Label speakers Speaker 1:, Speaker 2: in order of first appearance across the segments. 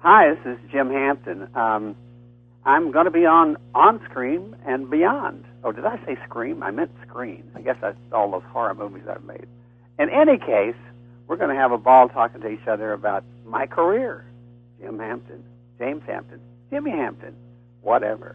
Speaker 1: Hi, this is Jim Hampton. Um, I'm going to be on On Screen and Beyond. Oh, did I say Scream? I meant Screen. I guess that's all those horror movies I've made. In any case, we're going to have a ball talking to each other about my career. Jim Hampton, James Hampton, Jimmy Hampton, whatever.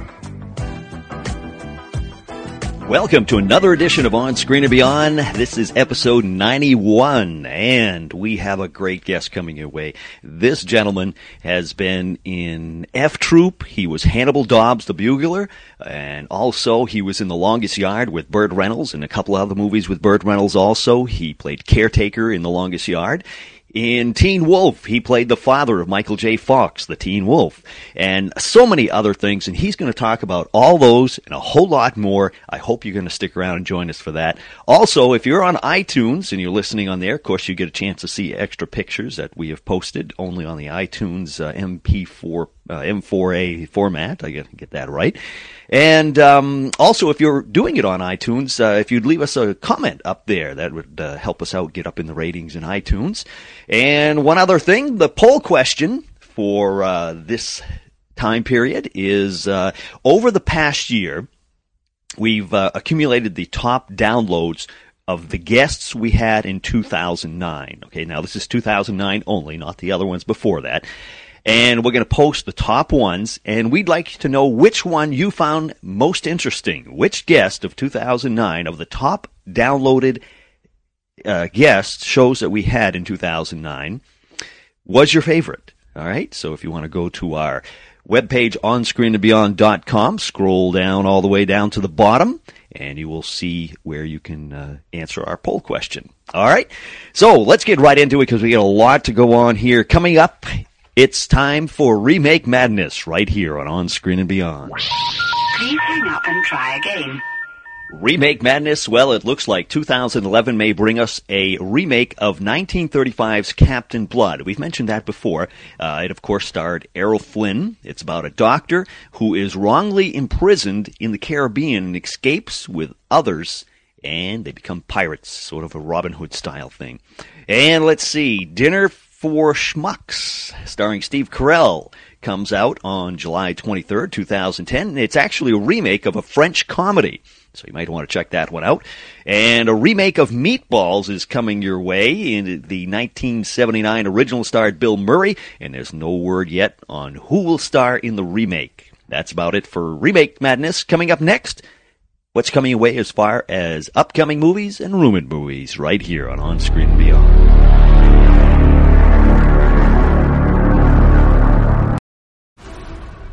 Speaker 2: Welcome to another edition of On Screen and Beyond. This is episode 91, and we have a great guest coming your way. This gentleman has been in F Troop. He was Hannibal Dobbs, the bugler, and also he was in The Longest Yard with Burt Reynolds and a couple other movies with Burt Reynolds also. He played caretaker in The Longest Yard. In Teen Wolf, he played the father of Michael J. Fox, the Teen Wolf, and so many other things. And he's going to talk about all those and a whole lot more. I hope you're going to stick around and join us for that. Also, if you're on iTunes and you're listening on there, of course, you get a chance to see extra pictures that we have posted only on the iTunes uh, MP4 uh, M4A format. I get that right. And um, also, if you're doing it on iTunes, uh, if you'd leave us a comment up there, that would uh, help us out get up in the ratings in iTunes. And one other thing, the poll question for uh, this time period is uh, over the past year, we've uh, accumulated the top downloads of the guests we had in 2009. Okay, now this is 2009 only, not the other ones before that and we're going to post the top ones, and we'd like to know which one you found most interesting. Which guest of 2009 of the top downloaded uh, guest shows that we had in 2009 was your favorite. All right, so if you want to go to our webpage onscreenandbeyond.com, scroll down all the way down to the bottom, and you will see where you can uh, answer our poll question. All right, so let's get right into it because we got a lot to go on here. Coming up it's time for Remake Madness right here on On Screen and Beyond.
Speaker 3: Please hang up and try again.
Speaker 2: Remake Madness, well, it looks like 2011 may bring us a remake of 1935's Captain Blood. We've mentioned that before. Uh, it, of course, starred Errol Flynn. It's about a doctor who is wrongly imprisoned in the Caribbean and escapes with others, and they become pirates, sort of a Robin Hood style thing. And let's see, Dinner for Schmucks, starring Steve Carell, comes out on July 23rd, 2010. It's actually a remake of a French comedy. So you might want to check that one out. And a remake of Meatballs is coming your way. In the 1979 original starred Bill Murray, and there's no word yet on who will star in the remake. That's about it for Remake Madness. Coming up next, what's coming away as far as upcoming movies and rumored movies right here on On Screen Beyond.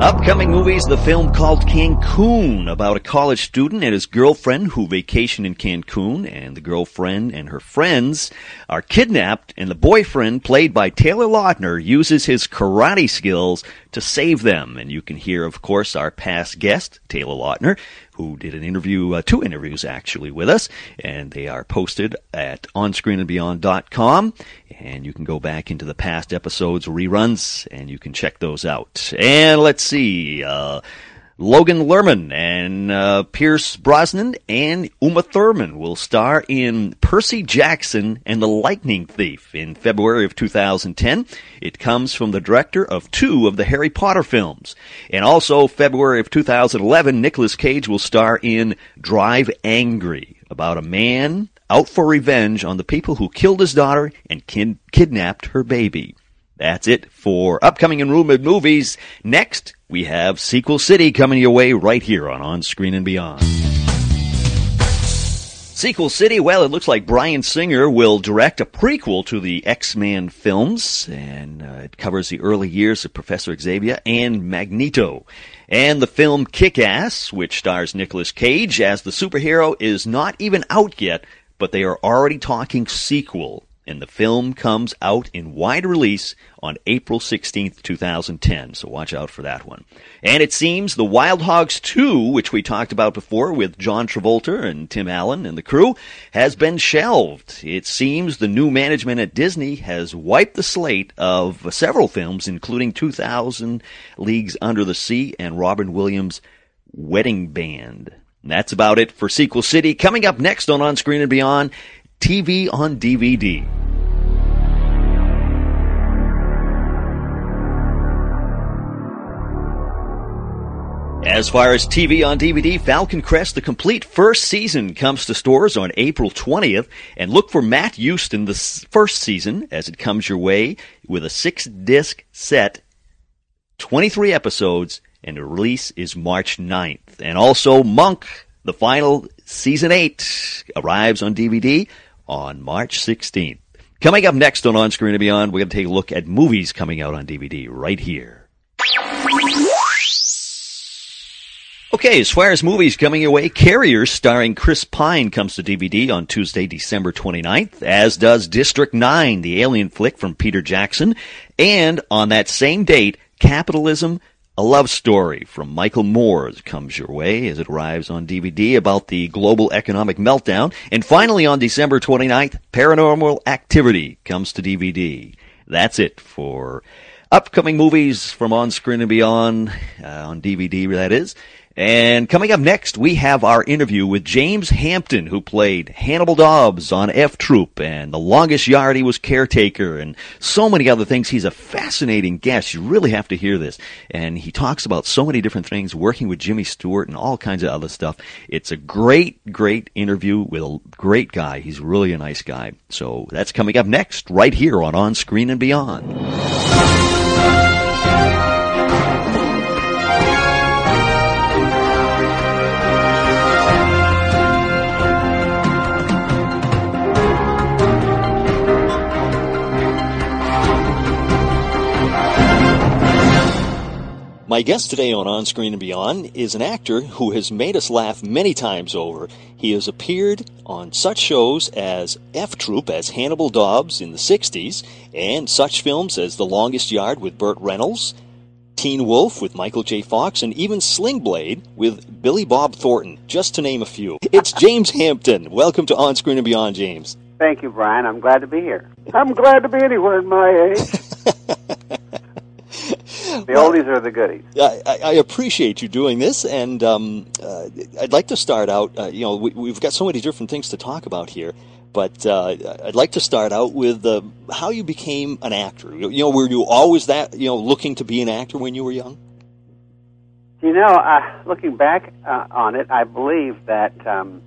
Speaker 2: Upcoming movies, the film called Cancun, about a college student and his girlfriend who vacation in Cancun, and the girlfriend and her friends are kidnapped, and the boyfriend, played by Taylor Lautner, uses his karate skills to save them. And you can hear, of course, our past guest, Taylor Lautner, who did an interview, uh, two interviews actually with us, and they are posted at onscreenandbeyond.com. And you can go back into the past episodes reruns and you can check those out. And let's see, uh, Logan Lerman and uh, Pierce Brosnan and Uma Thurman will star in Percy Jackson and the Lightning Thief in February of 2010. It comes from the director of two of the Harry Potter films. And also February of 2011, Nicolas Cage will star in Drive Angry about a man out for revenge on the people who killed his daughter and kid- kidnapped her baby. That's it for upcoming and rumored movies. Next, we have Sequel City coming your way right here on On Screen and Beyond. Sequel City, well, it looks like Bryan Singer will direct a prequel to the X-Men films, and uh, it covers the early years of Professor Xavier and Magneto. And the film Kick-Ass, which stars Nicolas Cage as the superhero, is not even out yet, but they are already talking sequel and the film comes out in wide release on April 16th, 2010. So watch out for that one. And it seems the Wild Hogs 2, which we talked about before with John Travolta and Tim Allen and the crew, has been shelved. It seems the new management at Disney has wiped the slate of several films, including 2000 Leagues Under the Sea and Robin Williams' Wedding Band. And that's about it for Sequel City. Coming up next on On Screen and Beyond, TV on DVD. As far as TV on DVD, Falcon Crest, the complete first season, comes to stores on April 20th. And look for Matt Houston, the first season, as it comes your way with a six disc set, 23 episodes, and the release is March 9th. And also Monk, the final season 8, arrives on DVD on March 16th. Coming up next on On Screen and Beyond, we're going to take a look at movies coming out on DVD right here. Okay, as far as movies coming your way, Carriers starring Chris Pine comes to DVD on Tuesday, December 29th, as does District 9, the alien flick from Peter Jackson. And on that same date, Capitalism a love story from Michael Moore comes your way as it arrives on DVD about the global economic meltdown. And finally, on December 29th, Paranormal Activity comes to DVD. That's it for upcoming movies from On Screen and Beyond, uh, on DVD, that is. And coming up next, we have our interview with James Hampton, who played Hannibal Dobbs on F Troop, and The Longest Yard he was caretaker, and so many other things. He's a fascinating guest. You really have to hear this. And he talks about so many different things, working with Jimmy Stewart and all kinds of other stuff. It's a great, great interview with a great guy. He's really a nice guy. So that's coming up next, right here on On Screen and Beyond. My guest today on On Screen and Beyond is an actor who has made us laugh many times over. He has appeared on such shows as F Troop as Hannibal Dobbs in the 60s, and such films as The Longest Yard with Burt Reynolds, Teen Wolf with Michael J. Fox, and even Sling Blade with Billy Bob Thornton, just to name a few. It's James Hampton. Welcome to On Screen and Beyond, James.
Speaker 1: Thank you, Brian. I'm glad to be here. I'm glad to be anywhere in my age. The well, oldies are the goodies.
Speaker 2: I, I, appreciate you doing this, and um, uh, I'd like to start out. Uh, you know, we, have got so many different things to talk about here, but uh, I'd like to start out with uh, how you became an actor. You know, were you always that you know looking to be an actor when you were young?
Speaker 1: You know, uh, looking back uh, on it, I believe that um,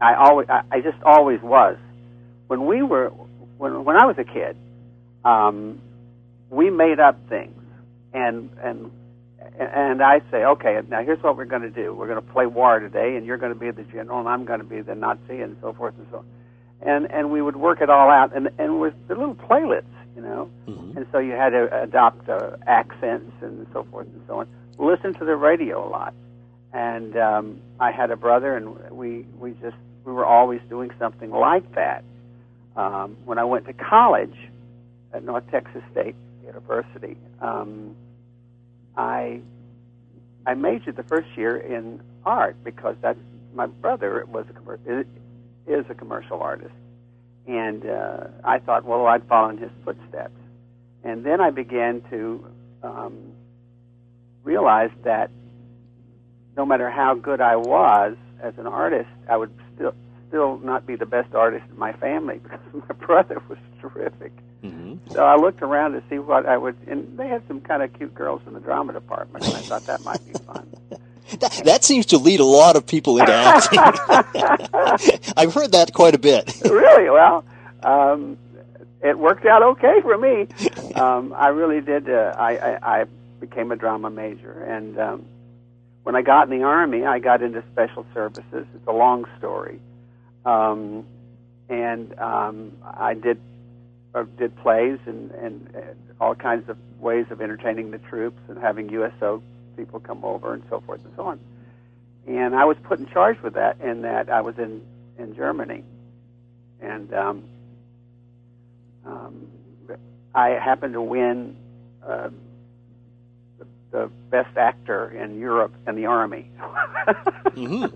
Speaker 1: I always, I, I just always was. When we were, when when I was a kid, um, we made up things and and and I say, okay, now here's what we're going to do. We're going to play war today, and you're going to be the general, and I'm going to be the Nazi, and so forth and so on. And and we would work it all out, and and with the little playlets, you know. Mm-hmm. And so you had to adopt uh, accents and so forth and so on. Listen to the radio a lot, and um, I had a brother, and we we just we were always doing something like that. Um, when I went to college at North Texas State University. Um, I I majored the first year in art because that's my brother was a commer- is a commercial artist, and uh, I thought, well, I'd follow in his footsteps. And then I began to um, realize that no matter how good I was as an artist, I would still still not be the best artist in my family because my brother was terrific. Mm-hmm. So I looked around to see what I would, and they had some kind of cute girls in the drama department, and I thought that might be fun.
Speaker 2: that, that seems to lead a lot of people into acting. I've heard that quite a bit.
Speaker 1: really? Well, um, it worked out okay for me. Um, I really did. Uh, I, I, I became a drama major. And um, when I got in the Army, I got into special services. It's a long story. Um, and um, I did uh, did plays and, and, and all kinds of ways of entertaining the troops and having USO people come over and so forth and so on. And I was put in charge with that, in that I was in in Germany, and um, um, I happened to win uh, the, the best actor in Europe in the army.
Speaker 2: Mm-hmm.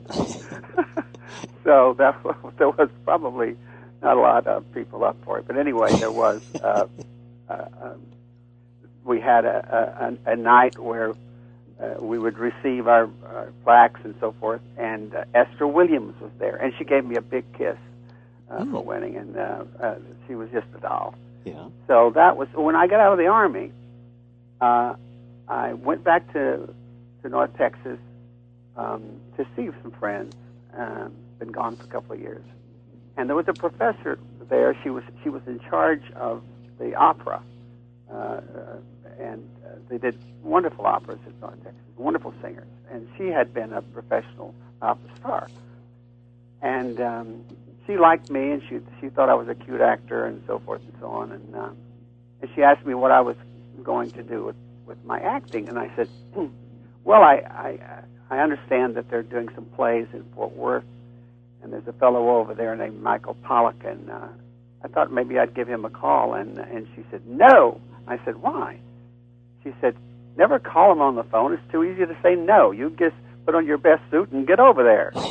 Speaker 1: so that was, there was probably not a lot of people up for it, but anyway, there was. Uh, uh, um, we had a, a, a night where uh, we would receive our, our plaques and so forth, and uh, Esther Williams was there, and she gave me a big kiss uh, for winning, and uh, uh, she was just a doll.
Speaker 2: Yeah.
Speaker 1: So that was when I got out of the army. Uh, I went back to to North Texas um, to see some friends. Um, been gone for a couple of years, and there was a professor there. She was she was in charge of the opera, uh, uh, and uh, they did wonderful operas in North Texas. Wonderful singers, and she had been a professional opera star. And um, she liked me, and she she thought I was a cute actor, and so forth and so on. And um, and she asked me what I was going to do with with my acting, and I said, "Hmm, "Well, I I I understand that they're doing some plays in Fort Worth, and there's a fellow over there named Michael Pollock, and uh, I thought maybe I'd give him a call." And and she said, "No." I said, "Why?" She said, "Never call him on the phone. It's too easy to say no. You just put on your best suit and get over there."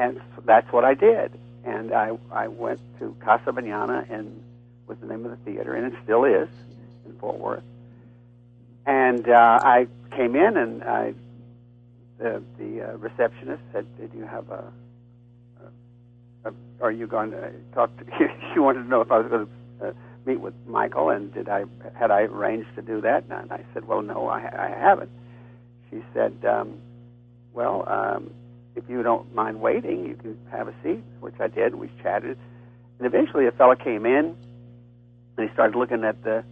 Speaker 1: And that's what I did. And I I went to Casa Manana and was the name of the theater, and it still is in Fort Worth. And uh, I came in, and I the the uh, receptionist said, "Did you have a, a are you going to talk to?" she wanted to know if I was going to uh, meet with Michael, and did I had I arranged to do that? And I said, "Well, no, I, I haven't." She said, um, "Well, um, if you don't mind waiting, you can have a seat," which I did. We chatted, and eventually a fellow came in, and he started looking at the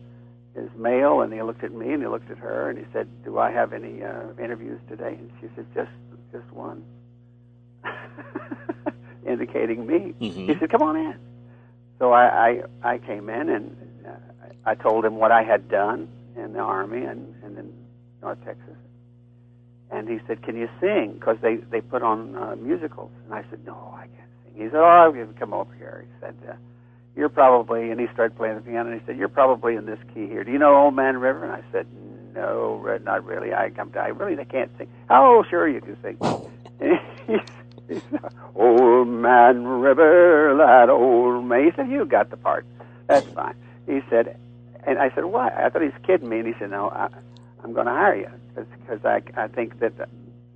Speaker 1: his mail, and he looked at me, and he looked at her, and he said, "Do I have any uh, interviews today?" And she said, "Just, just one," indicating me.
Speaker 2: Mhm.
Speaker 1: He said, "Come on in." So I, I, I came in, and uh, I told him what I had done in the army and, and in North Texas. And he said, "Can you sing?" Because they they put on uh, musicals, and I said, "No, I can't sing." He said, "Oh, come over here." He said. Uh, you're probably, and he started playing the piano, and he said, you're probably in this key here. Do you know Old Man River? And I said, no, not really. I, I really can't sing. Oh, sure you can sing. He he said, old Man River, that old man. He said, you got the part. That's fine. He said, and I said, why? I thought he was kidding me, and he said, no, I, I'm going to hire you because I, I think that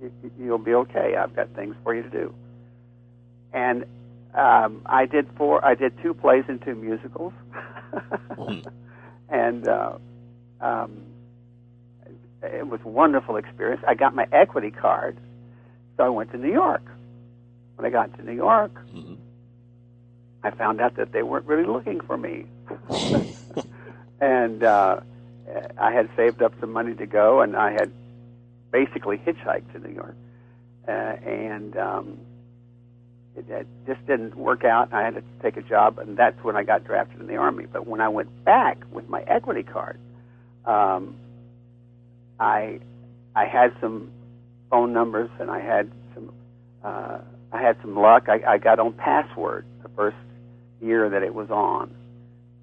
Speaker 1: you, you'll be okay. I've got things for you to do. And um, I did four. I did two plays and two musicals, and uh, um, it was a wonderful experience. I got my equity card, so I went to New York. When I got to New York,
Speaker 2: Mhm.
Speaker 1: I found out that they weren't really looking for me, and uh, I had saved up some money to go, and I had basically hitchhiked to New York, uh, and. Um, it, it just didn't work out. I had to take a job, and that's when I got drafted in the army. But when I went back with my equity card, um, I I had some phone numbers, and I had some uh, I had some luck. I, I got on Password the first year that it was on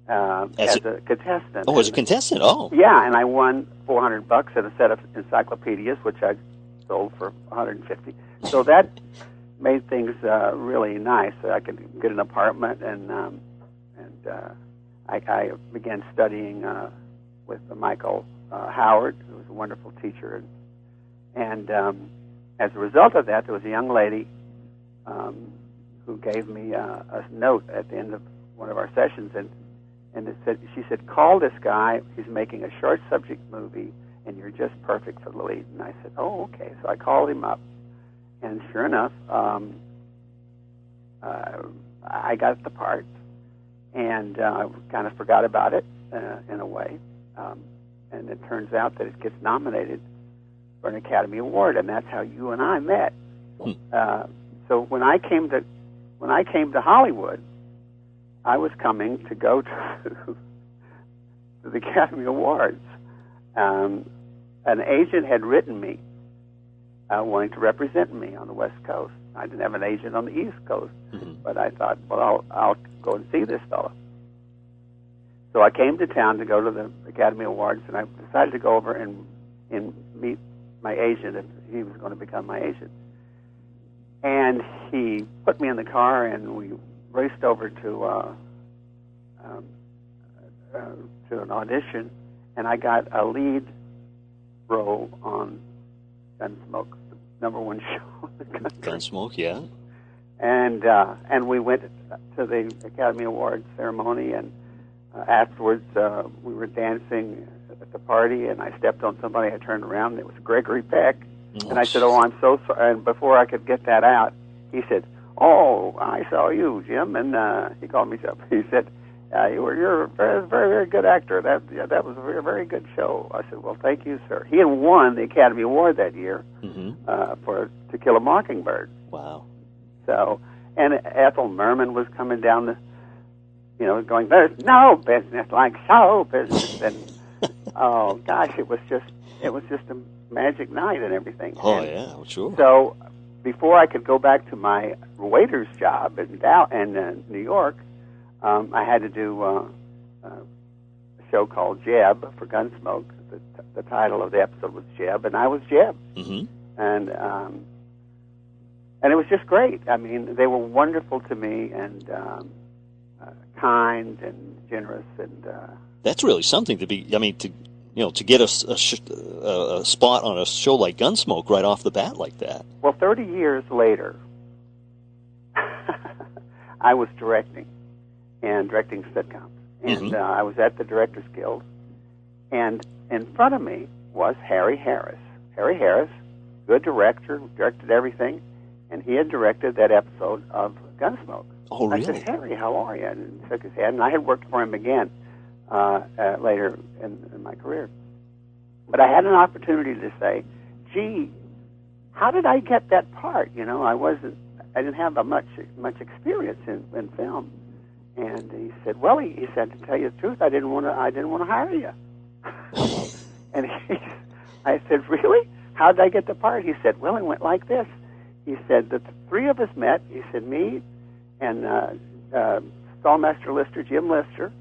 Speaker 1: uh,
Speaker 2: As
Speaker 1: as a contestant.
Speaker 2: Oh, as a contestant. Oh.
Speaker 1: yeah, and I won 400 bucks at a set of encyclopedias, which I sold for 150. So that made things uh, really nice. I could get an apartment, and um, and uh, I, I began studying uh, with Michael uh, Howard, who was a wonderful teacher, and, and um, as a result of that, there was a young lady um, who gave me uh, a note at the end of one of our sessions, and and it said she said call this guy. He's making a short subject movie, and you're just perfect for the lead. And I said, oh okay. So I called him up, and sure enough, um, uh, I got the part, and uh, I kind of forgot about it uh, in a way. Um, and it turns out that it gets nominated for an Academy Award, and that's how you and I met.
Speaker 2: Hmm.
Speaker 1: Uh, so when I came to when I came to Hollywood, I was coming to go to, the Academy Awards. Um, an agent had written me uh, wanting to represent me on the West Coast. I didn't have an agent on the East Coast,
Speaker 2: Mhm.
Speaker 1: but I thought, well, I'll, I'll go and see this fellow. So I came to town to go to the Academy Awards, and I decided to go over and and meet my agent if he was going to become my agent. And he put me in the car, and we raced over to uh, um, uh, to an audition, and I got a lead role on Gunsmoke, the number one show in the country
Speaker 2: Gunsmoke, yeah.
Speaker 1: and uh, and we went to the Academy Awards ceremony, and uh, afterwards uh, we were dancing at the party, and I stepped on somebody. I turned around, and it was Gregory Peck, and I said, "Oh, I'm so sorry." And before I could get that out, he said, "Oh, I saw you, Jim," and uh, he called me up. He said. Uh, you were you're a very very very good actor. That yeah, that was a very very good show. I said, well, thank you, sir. He had won the Academy Award that year
Speaker 2: hmm
Speaker 1: uh, for To Kill a Mockingbird.
Speaker 2: Wow.
Speaker 1: So, and Ethel Merman was coming down the, you know, going, there's no business like show business. And, oh, gosh, it was just, it was just a magic night and everything.
Speaker 2: Oh,
Speaker 1: And
Speaker 2: yeah, sure.
Speaker 1: So, before I could go back to my waiter's job in, Dow- in uh, New York, um, I had to do uh, uh, a show called Jeb for Gunsmoke. The, the title of the episode was Jeb, and I was Jeb
Speaker 2: hmm
Speaker 1: and um, and it was just great. I mean, they were wonderful to me and um, uh, kind and generous, and uh,
Speaker 2: That's really something to be. I mean, to you know, to get a, a sh- a- spot on a show like Gunsmoke right off the bat like that.
Speaker 1: well, thirty years later, I was directing and directing sitcoms, and
Speaker 2: Mhm.
Speaker 1: uh, I was at the Directors Guild, and in front of me was Harry Harris. Harry Harris, good director, directed everything, and he had directed that episode of Gunsmoke.
Speaker 2: Oh, really?
Speaker 1: I said, Harry, how are you? And he shook his head. And I had worked for him again uh, uh, later in, in my career. But I had an opportunity to say, gee, how did I get that part? You know, I wasn't, I didn't have much much experience in, in film. And he said, well, he, he said, to tell you the truth, I didn't want to, I didn't want to hire you. and he, I said, really? How did I get the part? He said, well, it went like this. He said, the three of us met. He said, me, and uh, uh, Stalmaster Lister, Jim Lister.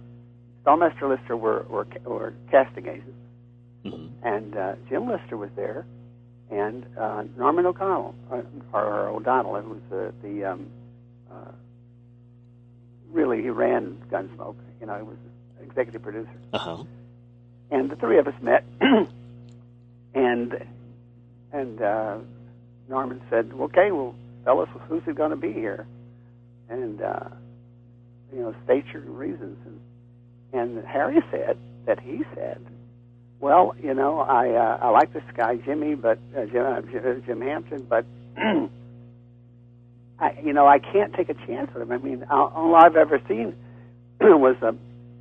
Speaker 1: Stalmaster Lister were, were, were casting agents,
Speaker 2: Mhm.
Speaker 1: and uh, Jim Lister was there, and uh, Norman O'Connell, uh, or O'Donnell, it was the, the um, uh, really, he ran Gunsmoke. You know, he was executive producer
Speaker 2: Uh-huh.
Speaker 1: and the three of us met, and and uh, Norman said, "Okay, well, tell us who's it going to be here, and uh, you know, state your reasons." And and Harry said that he said, "Well, you know, I uh, I like this guy Jimmy, but uh, Jim, uh, Jim Jim Hampton, but." I, you know, I can't take a chance with him. I mean, all, I've ever seen was a,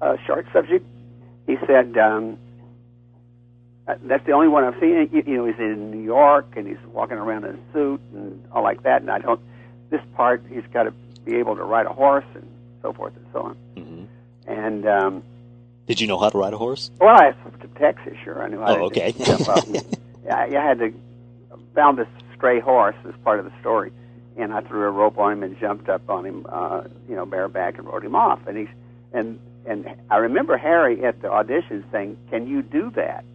Speaker 1: a short subject he said um, uh, that's the only one I've seen. You, you know, he's in New York and he's walking around in a suit and all like that. And I don't. This part, he's got to be able to ride a horse and so forth and so on.
Speaker 2: hmm
Speaker 1: And um,
Speaker 2: Did you know how to ride a horse?
Speaker 1: well, I to Texas, sure, I knew how
Speaker 2: Oh, okay.
Speaker 1: I I had to found this stray horse as part of the story, and I threw a rope on him and jumped up on him, uh, you know, bareback and rode him off. And he's and and I remember Harry at the audition saying, "Can you do that?"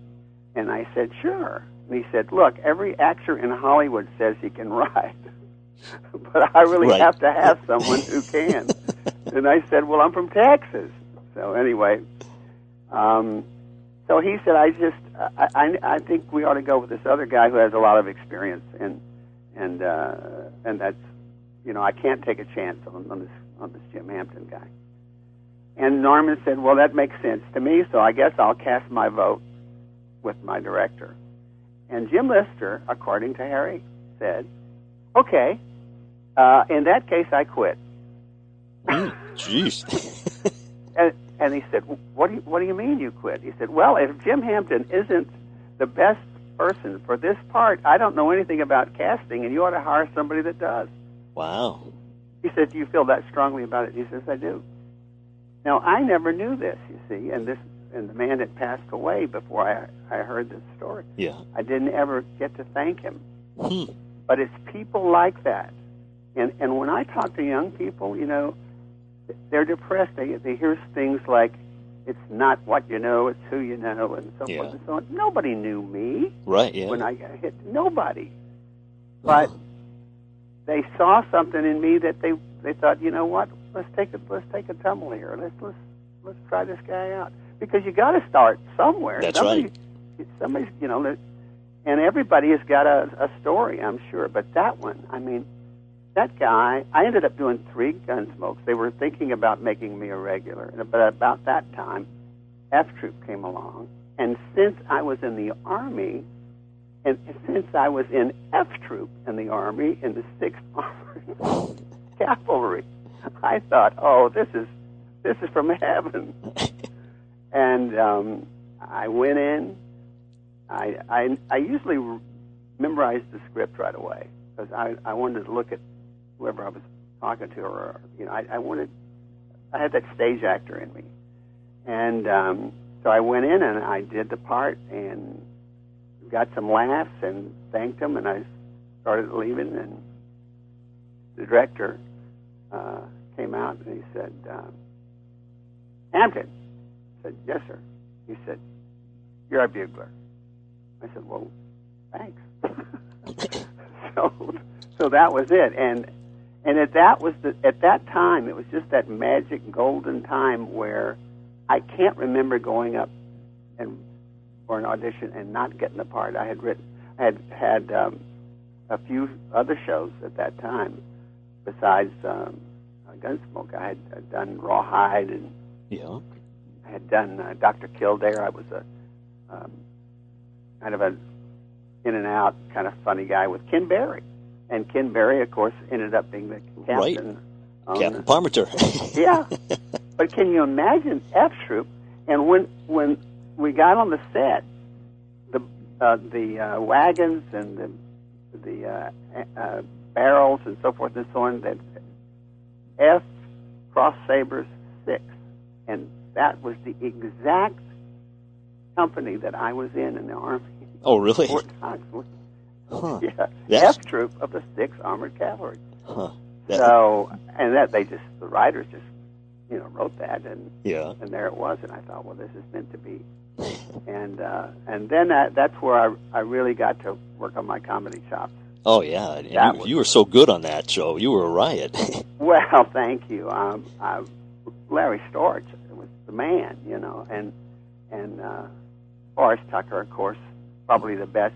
Speaker 1: And I said, "Sure." And he said, "Look, every actor in Hollywood says he can ride, but I really
Speaker 2: Right.
Speaker 1: have to have someone who can." and I said, "Well, I'm from Texas." So anyway, um, so he said, "I just, I, I, I think we ought to go with this other guy who has a lot of experience, and and uh, and that's, you know, I can't take a chance on, on this on this Jim Hampton guy." And Norman said, "Well, that makes sense to me, so I guess I'll cast my vote with my director." And Jim Lister, according to Harry, said, "Okay, uh, in that case, I quit."
Speaker 2: Jeez.
Speaker 1: And, and he said, "What do you What do you mean you quit?" He said, "Well, if Jim Hampton isn't the best person for this part, I don't know anything about casting, and you ought to hire somebody that does."
Speaker 2: Wow.
Speaker 1: He said, "Do you feel that strongly about it?" He says, "I do." Now, I never knew this, you see, and this and the man had passed away before I I heard this story.
Speaker 2: Yeah.
Speaker 1: I didn't ever get to thank him.
Speaker 2: Hmm.
Speaker 1: But it's people like that. And and when I talk to young people, you know, they're depressed. They they hear things like it's not what you know, it's who you know and so
Speaker 2: Yeah.
Speaker 1: forth and so on. Nobody knew me
Speaker 2: Right. Yeah.
Speaker 1: when I got hit. Nobody. But they saw something in me that they they thought, you know what? Let's take a let's take a tumble here. Let's let's let's try this guy out because you got to start somewhere.
Speaker 2: That's
Speaker 1: Somebody,
Speaker 2: right.
Speaker 1: Somebody's you know, and everybody has got a, a story, I'm sure. But that one, I mean, that guy. I ended up doing three Gunsmokes. They were thinking about making me a regular, but about that time, F Troop came along, and since I was in the army, and since I was in F Troop in the Army in the Sixth Armored Cavalry, I thought, oh, this is this is from heaven. and um, I went in. I I, I usually memorized the script right away because I I wanted to look at whoever I was talking to, or you know, I, I wanted I had that stage actor in me, and um, so I went in and I did the part and got some laughs and thanked them, and I started leaving, and the director uh, came out and he said, um, Hampton. I said, yes, sir. He said, you're a bugler. I said, well, thanks. so, so that was it, and and at that was the at that time it was just that magic golden time where I can't remember going up and for an audition and not getting the part. I had written, I had had um, a few other shows at that time besides um, uh, Gunsmoke. I had, had done Rawhide and
Speaker 2: Yeah.
Speaker 1: I had done uh, Doctor Kildare. I was a um, kind of a in and out kind of funny guy with Ken Berry, and Ken Berry, of course, ended up being the
Speaker 2: Right.
Speaker 1: captain. on
Speaker 2: Captain Parmenter.
Speaker 1: yeah. But can you imagine F Troop? And when when we got on the set, the uh, the uh, wagons and the the uh, uh, barrels and so forth and so on that F Cross Sabers six, and that was the exact company that I was in in the army.
Speaker 2: oh, really?
Speaker 1: Fort Knox.
Speaker 2: Huh.
Speaker 1: Yeah,
Speaker 2: That's-
Speaker 1: F Troop of the Sixth Armored Cavalry.
Speaker 2: Huh. That-
Speaker 1: So, and that they just the writers just you know wrote that, and
Speaker 2: yeah.
Speaker 1: and there it was, and I thought, well, this is meant to be. And uh, and then that, that's where I I really got to work on my comedy chops.
Speaker 2: Oh, yeah. You,
Speaker 1: was-
Speaker 2: you were so good on that show. You were a riot.
Speaker 1: Well, thank you. Um, I, Larry Storch was the man, you know, and and uh, Forrest Tucker, of course, probably the best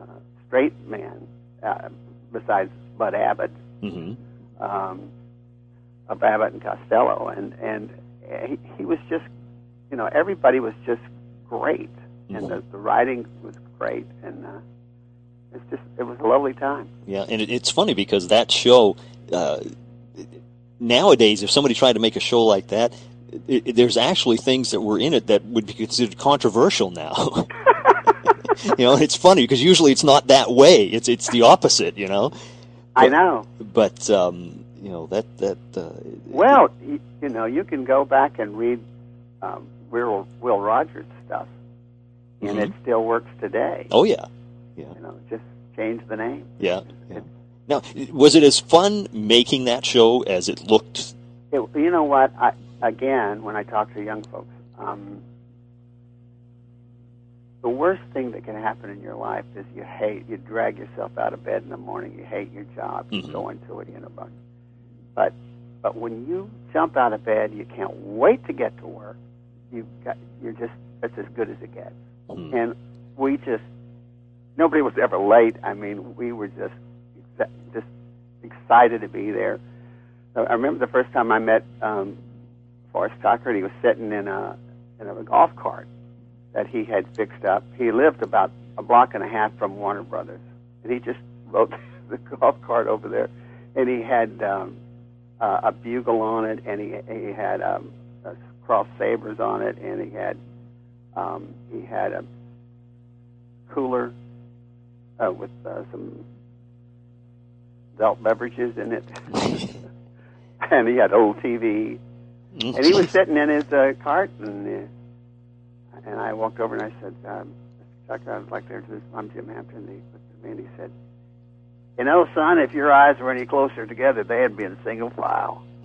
Speaker 1: uh, straight man uh, besides Bud Abbott.
Speaker 2: hmm
Speaker 1: um, of Abbott and Costello, and and he, he was just, you know, everybody was just great, and the, the writing was great, and uh, it's just it was a lovely time.
Speaker 2: Yeah, and it, it's funny because that show, uh, nowadays, if somebody tried to make a show like that, it, it, there's actually things that were in it that would be considered controversial now. you know, it's funny because usually it's not that way. It's it's the opposite. You know,
Speaker 1: I know.
Speaker 2: but um, you know that that. Uh,
Speaker 1: Well, you, you know, you can go back and read um, Will Will Rogers stuff, and
Speaker 2: Mhm.
Speaker 1: it still works today.
Speaker 2: oh yeah,
Speaker 1: You know, just change the name.
Speaker 2: yeah, yeah. Now, was it as fun making that show as it looked?
Speaker 1: It, you know what? I, again, when I talk to young folks, um, the worst thing that can happen in your life is you hate, you drag yourself out of bed in the morning, you hate your job, you
Speaker 2: Mhm.
Speaker 1: go into it, you know, but, but, but when you jump out of bed, you can't wait to get to work. You got, you're just, it's as good as it gets.
Speaker 2: Hmm.
Speaker 1: And we just, nobody was ever late. I mean, we were just, just excited to be there. I remember the first time I met um, Forrest Tucker, and he was sitting in a in a golf cart that he had fixed up. He lived about a block and a half from Warner Brothers, and he just rode the golf cart over there, and he had um, uh, a bugle on it, and he he had um, a cross sabers on it, and he had um, he had a cooler uh, with uh, some adult beverages in it, and he had old TV, and he was sitting in his uh, cart, and uh, and I walked over and I said, um, "Mr. Tucker, I'd like to introduce. I'm Jim Hampton." He looked at me and he said, "You know, son, if your eyes were any closer together, they'd be in single file."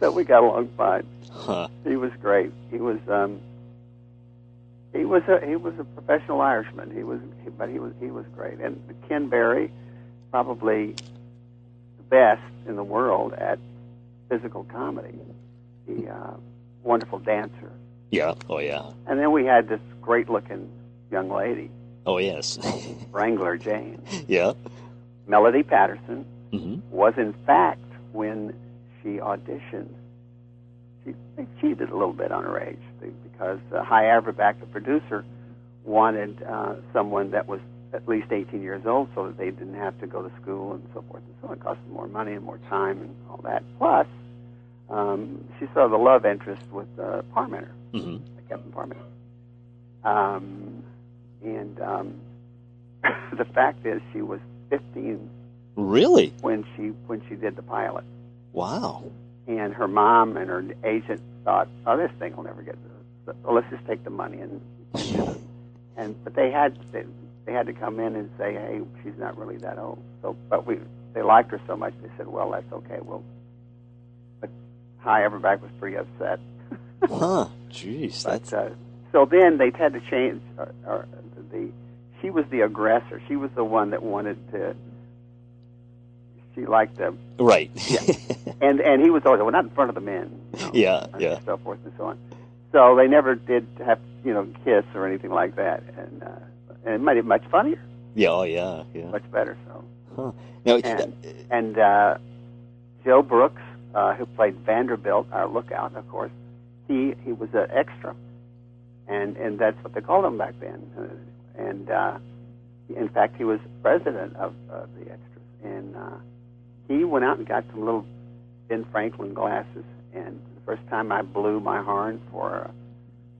Speaker 1: so we got along fine.
Speaker 2: Huh.
Speaker 1: He was great. He was um he was a he was a professional Irishman. He was he, but he was he was great. And Ken Berry probably the best in the world at physical comedy. He uh wonderful dancer.
Speaker 2: Yeah. Oh yeah.
Speaker 1: And then we had this great looking young lady,
Speaker 2: Oh yes.
Speaker 1: Wrangler Jane.
Speaker 2: yeah.
Speaker 1: Melody Patterson
Speaker 2: hmm
Speaker 1: was in fact when she auditioned she they cheated a little bit on her age because uh, Hy Averback, the producer, wanted uh, someone that was at least 18 years old so that they didn't have to go to school and so forth and so on. It cost them more money and more time and all that. Plus, um, she saw the love interest with uh, Parmenter,
Speaker 2: hmm
Speaker 1: Kevin Parmenter. Um, and um, the fact is, she was 15
Speaker 2: Really?
Speaker 1: when she when she did the pilot
Speaker 2: Wow.
Speaker 1: and her mom and her agent thought, "Oh, this thing will never get. So let's just take the money and." and, and but they had they, they had to come in and say, "Hey, she's not really that old." So, but we they liked her so much they said, "Well, that's okay. Well, Hy Averback was pretty upset.
Speaker 2: Huh. Jeez. That's
Speaker 1: But uh, so then they had to change. Or, or the she was the aggressor. She was the one that wanted to. She liked them.
Speaker 2: right. yeah.
Speaker 1: and and he was always well, not in front of the men. You know,
Speaker 2: Yeah,
Speaker 1: and
Speaker 2: yeah.
Speaker 1: So forth and so on. So they never did have you know kiss or anything like that, and uh, and it made it much funnier,
Speaker 2: yeah. Oh yeah. Yeah.
Speaker 1: much better. So
Speaker 2: Huh. Now,
Speaker 1: and and uh, Joe Brooks, uh, who played Vanderbilt, our lookout, of course, he he was an extra, and and that's what they called him back then. Uh, and uh, in fact, he was president of uh, the extras, and uh, he went out and got some little Ben Franklin glasses. And the first time I blew my horn for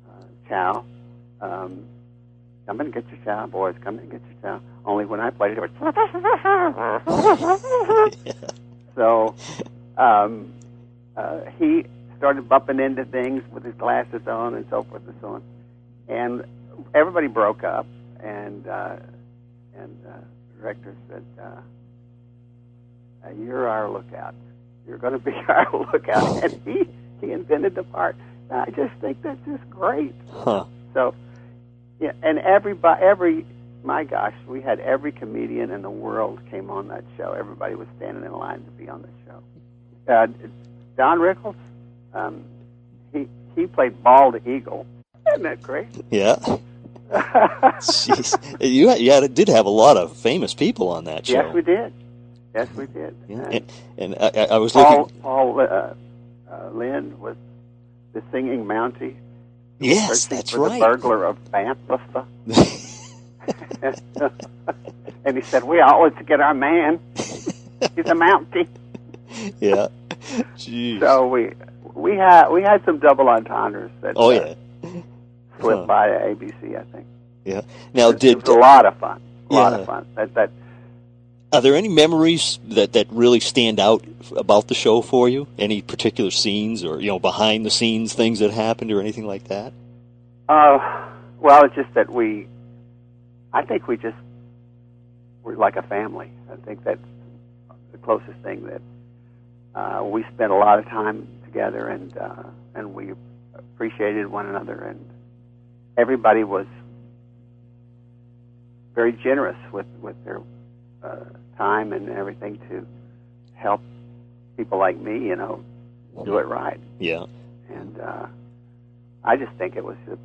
Speaker 1: uh, Chow, um, come in and get your chow, boys. Come in and get your chow. Only when I played it, it was. so um, uh, he started bumping into things with his glasses on and so forth and so on. And everybody broke up, and uh, and uh, the director said, uh, uh, "You're our lookout. You're going to be our lookout." And he he invented the part. And I just think that's just great.
Speaker 2: huh.
Speaker 1: So, yeah, and everybody, every, my gosh, we had every comedian in the world came on that show. Everybody was standing in line to be on the show. Uh, Don Rickles, um, he he played Bald Eagle. Isn't that great?
Speaker 2: Yeah. Jeez. You yeah, it did have a lot of famous people on that show.
Speaker 1: yes, we did. Yes, we did.
Speaker 2: Yeah.
Speaker 1: Uh,
Speaker 2: And, and I, I- I was
Speaker 1: Paul
Speaker 2: looking.
Speaker 1: Paul uh, uh, Lynde was the singing Mountie.
Speaker 2: Yes, that's right.
Speaker 1: The burglar of Banff. and he said, "We always get our man. He's a Mountie."
Speaker 2: yeah. Jeez.
Speaker 1: So we we had we had some double entendres that
Speaker 2: oh
Speaker 1: uh,
Speaker 2: yeah.
Speaker 1: slipped
Speaker 2: Huh.
Speaker 1: by ABC. I think.
Speaker 2: Yeah. Now,
Speaker 1: it,
Speaker 2: did
Speaker 1: was a lot of fun. A lot of fun. That that
Speaker 2: are there any memories that that really stand out about the show for you? Any particular scenes or you know behind the scenes things that happened or anything like that?
Speaker 1: uh, well, it's just that we. I think we just we're like a family. I think that's the closest thing that uh, we spent a lot of time together, and uh, and we appreciated one another, and everybody was very generous with with their uh, time and everything to help people like me, you know, do it right.
Speaker 2: Yeah.
Speaker 1: And uh, I just think it was the,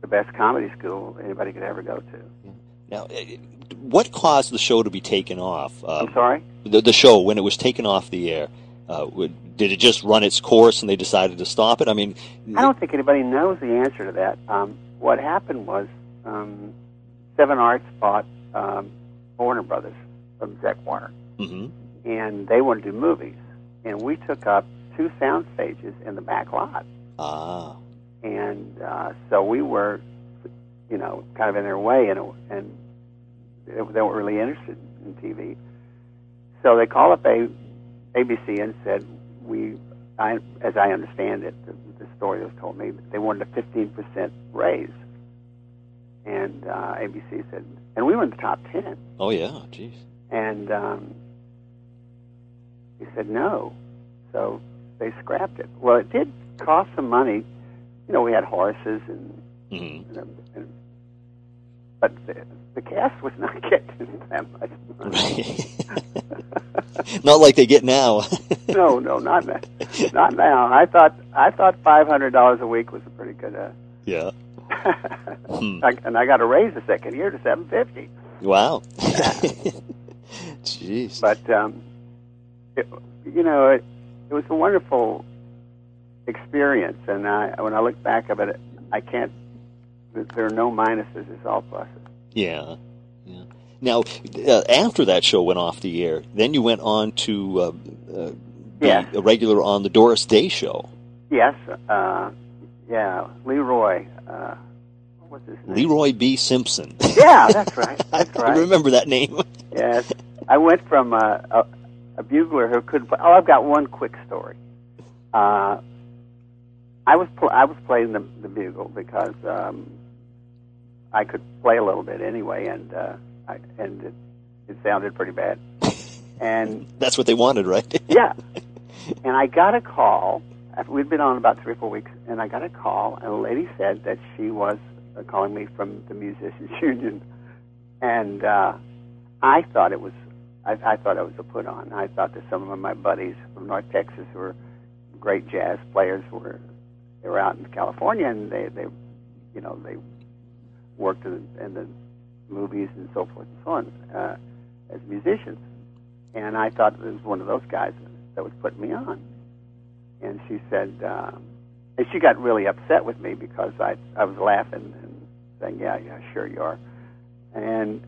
Speaker 1: the best comedy school anybody could ever go to.
Speaker 2: Now, eh, what caused the show to be taken off? Uh,
Speaker 1: I'm sorry.
Speaker 2: the, the show when it was taken off the air. Uh, would, did it just run its course and they decided to stop it? I mean,
Speaker 1: I don't think anybody knows the answer to that. Um, what happened was um, Seven Arts bought um, Warner Brothers from Jack Warner,
Speaker 2: hmm
Speaker 1: and they wanted to do movies. and we took up two sound stages in the back lot,
Speaker 2: Ah.
Speaker 1: and uh, so we were, you know, kind of in their way, and and they they weren't really interested in TV. So they called up a ABC and said we, I, as I understand it, the, the story was told me they wanted a 15% raise, and uh, ABC said, and we were in the top 10.
Speaker 2: Oh yeah. Jeez.
Speaker 1: And um, he said no. So they scrapped it. Well, it did cost some money. You know, we had horses and,
Speaker 2: hmm
Speaker 1: and, and but the, the cast was not getting that much money.
Speaker 2: Not like they get now.
Speaker 1: no, no, not now. Not now. I thought I thought five hundred dollars a week was a pretty good. Uh,
Speaker 2: yeah. Hmm.
Speaker 1: I, and I got a raise the second year to seven fifty.
Speaker 2: Wow. Jeez.
Speaker 1: But um, it, you know, it, it was a wonderful experience, and I, when I look back of it, I can't. There are no minuses; it's all pluses.
Speaker 2: Yeah. Now, uh, after that show went off the air, then you went on to uh, uh, be
Speaker 1: Yes.
Speaker 2: a regular on the Doris Day show.
Speaker 1: Yes, uh, yeah, Leroy. Uh, what's his name?
Speaker 2: Leroy B. Simpson.
Speaker 1: Yeah, that's right. That's
Speaker 2: I
Speaker 1: right.
Speaker 2: remember that name.
Speaker 1: Yes, I went from uh, a, a bugler who couldn't. Play. Oh, I've got one quick story. Uh, I was pl- I was playing the, the bugle because um, I could play a little bit anyway, and uh, I, and it, it sounded pretty bad. And
Speaker 2: That's what they wanted, right?
Speaker 1: yeah, and I got a call. We'd been on about three or four weeks, and I got a call, and a lady said that she was uh, calling me from the musicians union, and uh, I thought it was. I, I thought it was a put on. I thought that some of my buddies from North Texas who were great jazz players were they were out in California and they they you know they worked in, in the movies and so forth and so on uh, as musicians, and I thought it was one of those guys that was putting me on. And she said, um, and she got really upset with me because I I was laughing and saying, yeah, yeah, sure you are, and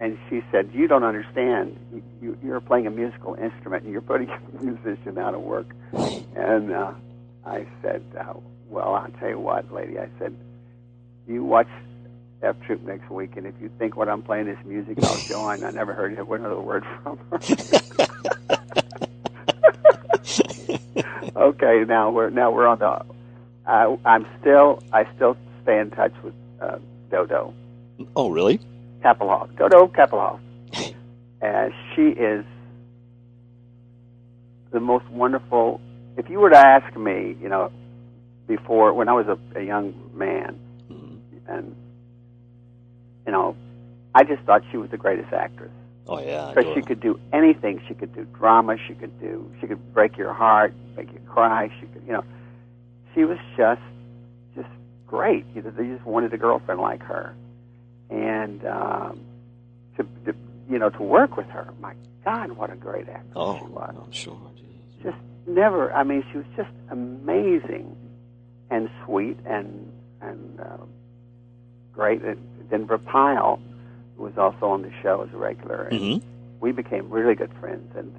Speaker 1: and she said, you don't understand. You, you, you're playing a musical instrument and you're putting a musician out of work. And uh, I said, uh, well, I'll tell you what, lady. I said, you watch F Troop next week, and if you think what I'm playing is music, I'll join. I never heard another word from her. okay, now we're now we're on the. I, I'm still I still stay in touch with uh, Dodo
Speaker 2: oh, really?
Speaker 1: Kappelhoff. Dodo Kappelhoff, and she is the most wonderful. If you were to ask me, you know, before when I was a, a young man,
Speaker 2: Mhm.
Speaker 1: and you know, I just thought she was the greatest actress
Speaker 2: Oh, yeah.
Speaker 1: Because she could do anything. She could do drama. She could do. She could break your heart, make you cry. She could, you know, she was just, just great. You know, they just wanted a girlfriend like her, and um, to, to, you know, to work with her. My God, what a great actress
Speaker 2: Oh,
Speaker 1: she was!
Speaker 2: I'm sure. Jeez.
Speaker 1: Just never. I mean, she was just amazing, and sweet, and and uh, great. Denver Pyle who was also on the show as a regular, and
Speaker 2: Mhm.
Speaker 1: we became really good friends and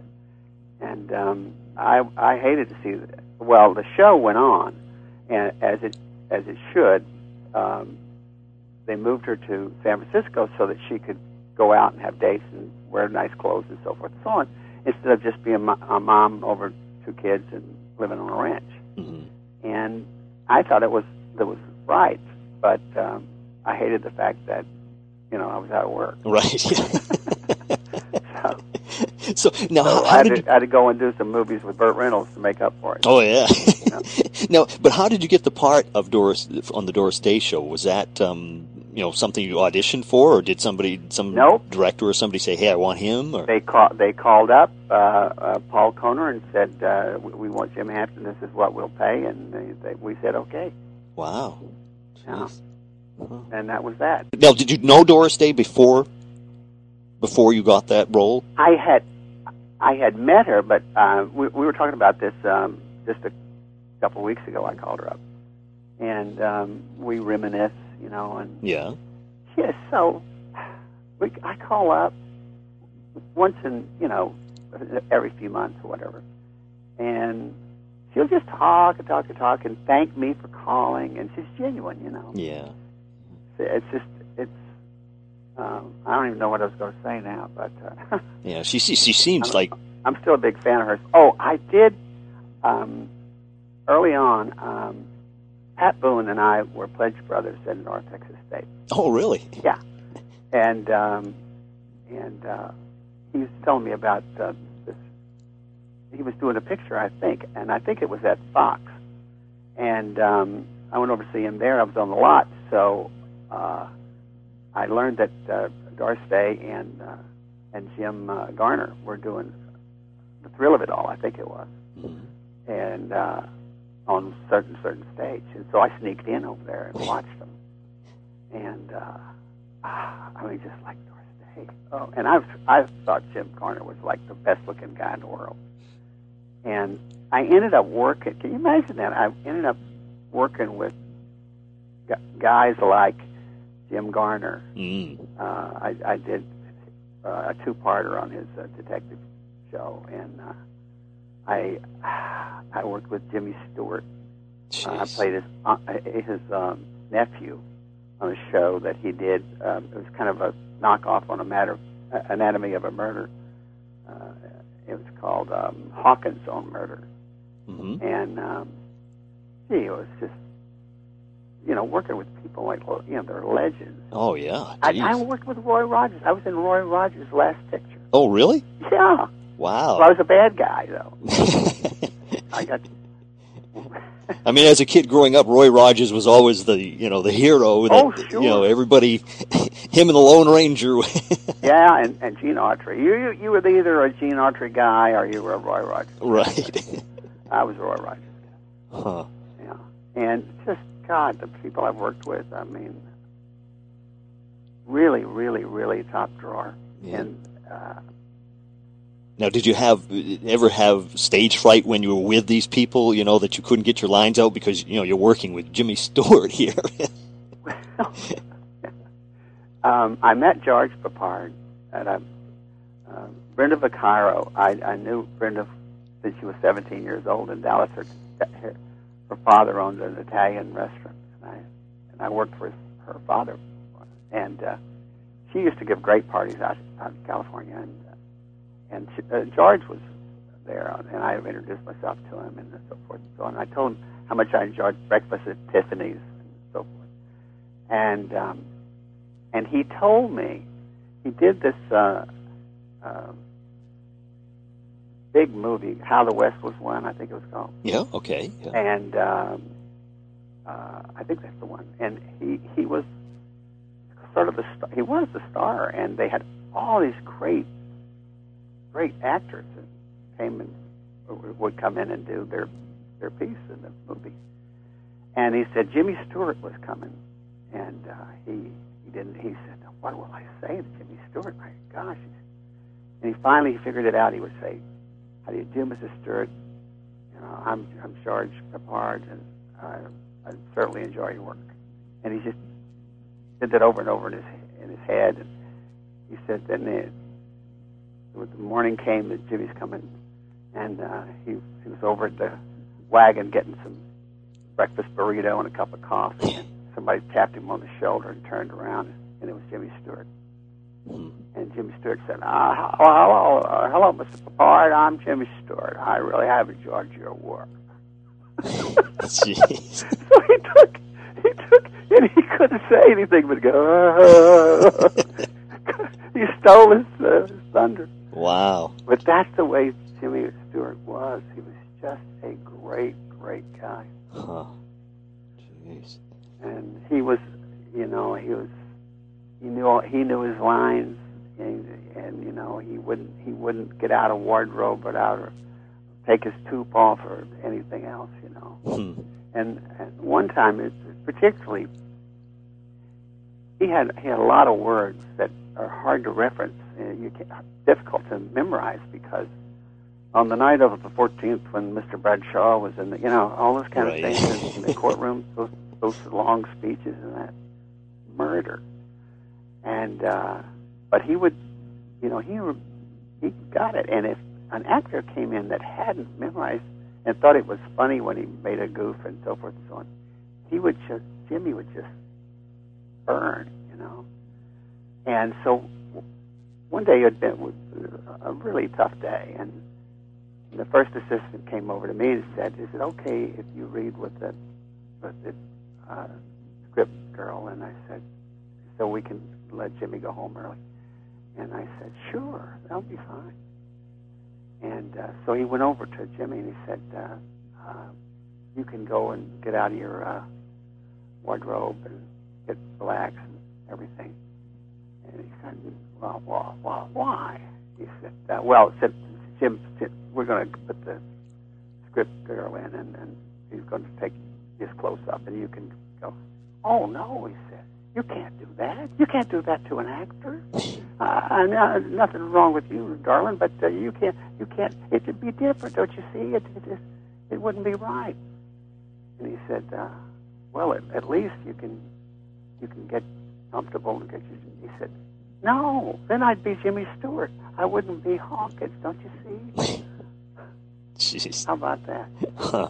Speaker 1: and um I I hated to see that well the show went on and as it as it should um they moved her to San Francisco so that she could go out and have dates and wear nice clothes and so forth and so on instead of just being a mom over two kids and living on a ranch
Speaker 2: Mhm.
Speaker 1: and I thought it was that was right but um I hated the fact that you know I was out of work
Speaker 2: Right.
Speaker 1: so
Speaker 2: so now,
Speaker 1: So
Speaker 2: how,
Speaker 1: I, had
Speaker 2: did
Speaker 1: to,
Speaker 2: you?
Speaker 1: I had to go and do some movies with Burt Reynolds to make up for it.
Speaker 2: Oh yeah.
Speaker 1: know.
Speaker 2: now, but how did you get the part of Doris on the Doris Day show? Was that um, you know something you auditioned for, or did somebody, some
Speaker 1: Nope.
Speaker 2: director or somebody say, "Hey, I want him"? Or
Speaker 1: They call, they called up uh, uh, Paul Kohner and said, uh, we, "We want Jim Hampton. This is what we'll pay." And they, they, we said, "Okay,"
Speaker 2: wow.
Speaker 1: Yeah.
Speaker 2: Jeez. Huh.
Speaker 1: and that was that.
Speaker 2: Now, did you know Doris Day before before you got that role?
Speaker 1: I had I had met her, but uh, we, we were talking about this um, just a couple of weeks ago. I called her up, and um, we reminisce, you know, and
Speaker 2: Yeah.
Speaker 1: is so. We, I call up once in you know every few months or whatever, and she'll just talk and talk and talk and thank me for calling, and she's genuine, you know.
Speaker 2: Yeah.
Speaker 1: It's just it's. Um, I don't even know what I was going to say now, but uh,
Speaker 2: Yeah. She she, she seems
Speaker 1: I'm-
Speaker 2: like
Speaker 1: I'm still a big fan of hers. Oh, I did um, early on. Um, Pat Boone and I were pledge brothers in North Texas State.
Speaker 2: oh really?
Speaker 1: Yeah, and um, and uh, he was telling me about uh, this. He was doing a picture, I think, and I think it was at Fox. And um, I went over to see him there. I was on the lot, so uh, I learned that uh, Doris Day and uh, and Jim uh, Garner were doing the thrill of it all. I think it was, and uh, on certain certain stage. And so I sneaked in over there and watched them. And uh, ah, I mean, just like Doris Day. Oh, and I've I thought Jim Garner was like the best looking guy in the world. And I ended up working. Can you imagine that? I ended up working with guys like Jim Garner.
Speaker 2: Mm.
Speaker 1: Uh, I, I did uh, a two-parter on his uh, detective show, and uh, I I worked with Jimmy Stewart. Uh, I played his uh, his um, nephew on a show that he did. Um, it was kind of a knockoff on a matter uh, Anatomy of a Murder. Uh, it was called um, Hawkins on Murder,
Speaker 2: Mhm.
Speaker 1: and um, gee, it was just you know working with people like you know they're legends.
Speaker 2: Oh yeah.
Speaker 1: I, I worked with Roy Rogers. I was in Roy Rogers' last picture.
Speaker 2: oh really?
Speaker 1: Yeah,
Speaker 2: Wow.
Speaker 1: well, I was a bad guy though. I got.
Speaker 2: I mean, as a kid growing up, Roy Rogers was always the you know the hero. That,
Speaker 1: Oh, sure.
Speaker 2: You know, everybody, him and the Lone Ranger.
Speaker 1: Yeah, and, and Gene Autry. You, you you were either a Gene Autry guy or you were a Roy Rogers. Guy.
Speaker 2: right.
Speaker 1: I was Roy Rogers.
Speaker 2: Huh.
Speaker 1: Yeah, and just God, the people I've worked with. I mean, really, really, really top drawer.
Speaker 2: Yeah.
Speaker 1: And uh,
Speaker 2: Now, did you have ever have stage fright when you were with these people? You know that you couldn't get your lines out because you know you're working with Jimmy Stewart here.
Speaker 1: um, I met George Peppard at a uh, Brenda Vaccaro. I, I knew Brenda since she was 17 years old in Dallas. Her, her father owned an Italian restaurant, and I and I worked for her father. And uh, she used to give great parties out, out in California, and uh, and she, uh, George was there, and I introduced myself to him and so forth and so on. I told him how much I enjoyed breakfast at Tiffany's and so forth, and um, and he told me he did this uh, uh, big movie, How the West Was Won, I think it was called,
Speaker 2: yeah. Okay. Yeah.
Speaker 1: and um, uh, I think that's the one. And he he was sort of the star, he was the star, and they had all these great great actors that came and would come in and do their their piece in the movie. And he said Jimmy Stewart was coming, and uh, he he didn't. He said, "What will I say to Jimmy Stewart? My gosh!" And he finally figured it out. He would say, "How do you do, Mrs. Stewart? You know, I'm I'm George Peppard, and I, I certainly enjoy your work." And he just did that over and over in his in his head. And he said, then the, when the morning came that Jimmy's coming, and uh, he he was over at the wagon getting some breakfast burrito and a cup of coffee. And somebody tapped him on the shoulder and turned around, and it was Jimmy Stewart. And Jimmy Stewart said, uh, hello, uh, hello, Mr. Peppard. I'm Jimmy Stewart. I really have enjoyed your work.
Speaker 2: Jeez.
Speaker 1: So he took, he took, and he couldn't say anything but go. he stole his, uh, his thunder.
Speaker 2: Wow.
Speaker 1: But that's the way Jimmy Stewart was. He was just a great, great guy,
Speaker 2: Huh. Jeez.
Speaker 1: and he was, you know, he was, he knew all, he knew his lines, and, and you know, he wouldn't he wouldn't get out of wardrobe without or take his tube off or anything else, you know.
Speaker 2: Hmm.
Speaker 1: And, and one time, it, particularly, he had he had a lot of words that are hard to reference. And you can, difficult to memorize because on the night of the 14th, when Mr. Bradshaw was in the, you know, all those kind
Speaker 2: Right.
Speaker 1: of things in, in the courtroom, those those long speeches and that murder. And uh, but he would, you know, he he got it. And if an actor came in that hadn't memorized and thought it was funny when he made a goof and so forth and so on. He would just Jimmy would just burn, you know. And so one day it had been a really tough day, and the first assistant came over to me and said, "Is it okay if you read with the with the uh, script girl?" And I said, "So we can let Jimmy go home early." And I said, "Sure, that'll be fine." And uh, so he went over to Jimmy and he said, uh, uh, "You can go and get out of your uh, wardrobe and get relaxed and everything." And he said, "Well, well, well why?" He said, uh, "Well, said Jim, we're going to put the script girl in, and, and he's going to take his close up, and you can go." Oh no, he said. You can't do that. You can't do that to an actor. Uh, and, uh, nothing wrong with you, darling, but uh, you can't. You can't. It would be different, don't you see? It it, it, it wouldn't be right. And he said, uh, "Well, at, at least you can you can get comfortable and get you." He said, "No, then I'd be Jimmy Stewart. I wouldn't be Hawkins, don't you see?"
Speaker 2: Jeez.
Speaker 1: How about that?
Speaker 2: Huh.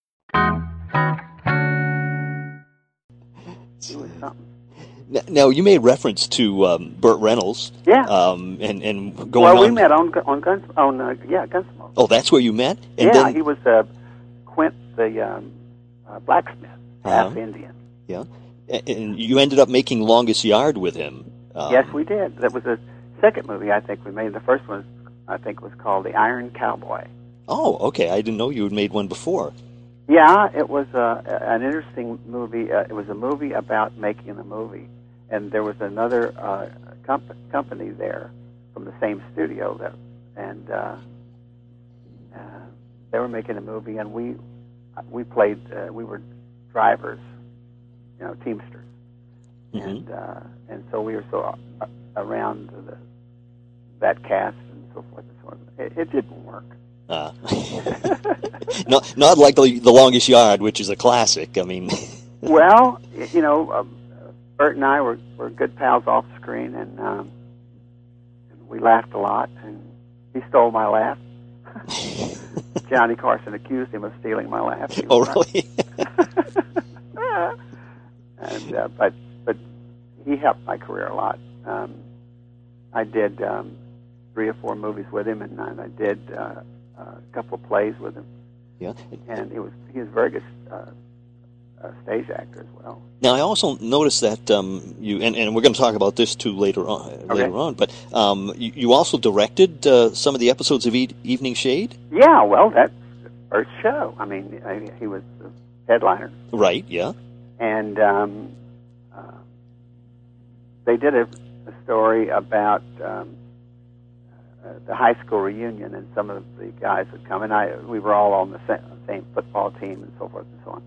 Speaker 1: It was something.
Speaker 2: N- Now you made reference to um, Burt Reynolds.
Speaker 1: Yeah.
Speaker 2: Um, and and going
Speaker 1: well, we
Speaker 2: on.
Speaker 1: met on on Guns on uh, yeah Gunsmoke.
Speaker 2: Oh, that's where you met. And
Speaker 1: yeah,
Speaker 2: then,
Speaker 1: he was uh, Quint the um, uh, blacksmith, half
Speaker 2: Uh-huh.
Speaker 1: Indian.
Speaker 2: yeah, A- and you ended up making Longest Yard with him. Um,
Speaker 1: yes, we did. That was the second movie I think we made. The first one I think was called The Iron Cowboy.
Speaker 2: Oh, okay. I didn't know you had made one before.
Speaker 1: Yeah, it was uh, an interesting movie. Uh, it was a movie about making a movie, and there was another uh, comp- company there from the same studio that, and uh, uh, they were making a movie, and we we played. Uh, we were drivers, you know, teamsters,
Speaker 2: Mhm.
Speaker 1: and uh, and so we were so uh, around the, that cast and so forth and so on. It, it didn't work.
Speaker 2: Uh, not not like the, the Longest Yard, which is a classic. I mean,
Speaker 1: well, you know, um, Burt and I were, were good pals off screen, and um, we laughed a lot. And he stole my laugh. Johnny Carson accused him of stealing my laugh.
Speaker 2: Oh really?
Speaker 1: and uh, but but he helped my career a lot. Um, I did um, three or four movies with him, and I did uh, a couple of plays with him.
Speaker 2: yeah.
Speaker 1: And he was he was a very good uh, uh, stage actor as well.
Speaker 2: Now I also noticed that um, you and, and we're going to talk about this too later on. Later on, but um, you, you also directed uh, some of the episodes of e- Evening Shade,
Speaker 1: Yeah, well, that's first show. I mean, I, he was the headliner,
Speaker 2: right? Yeah.
Speaker 1: and um, uh, they did a, a story about um, the high school reunion, and some of the guys would come, and I we were all on the same, same football team, and so forth and so on.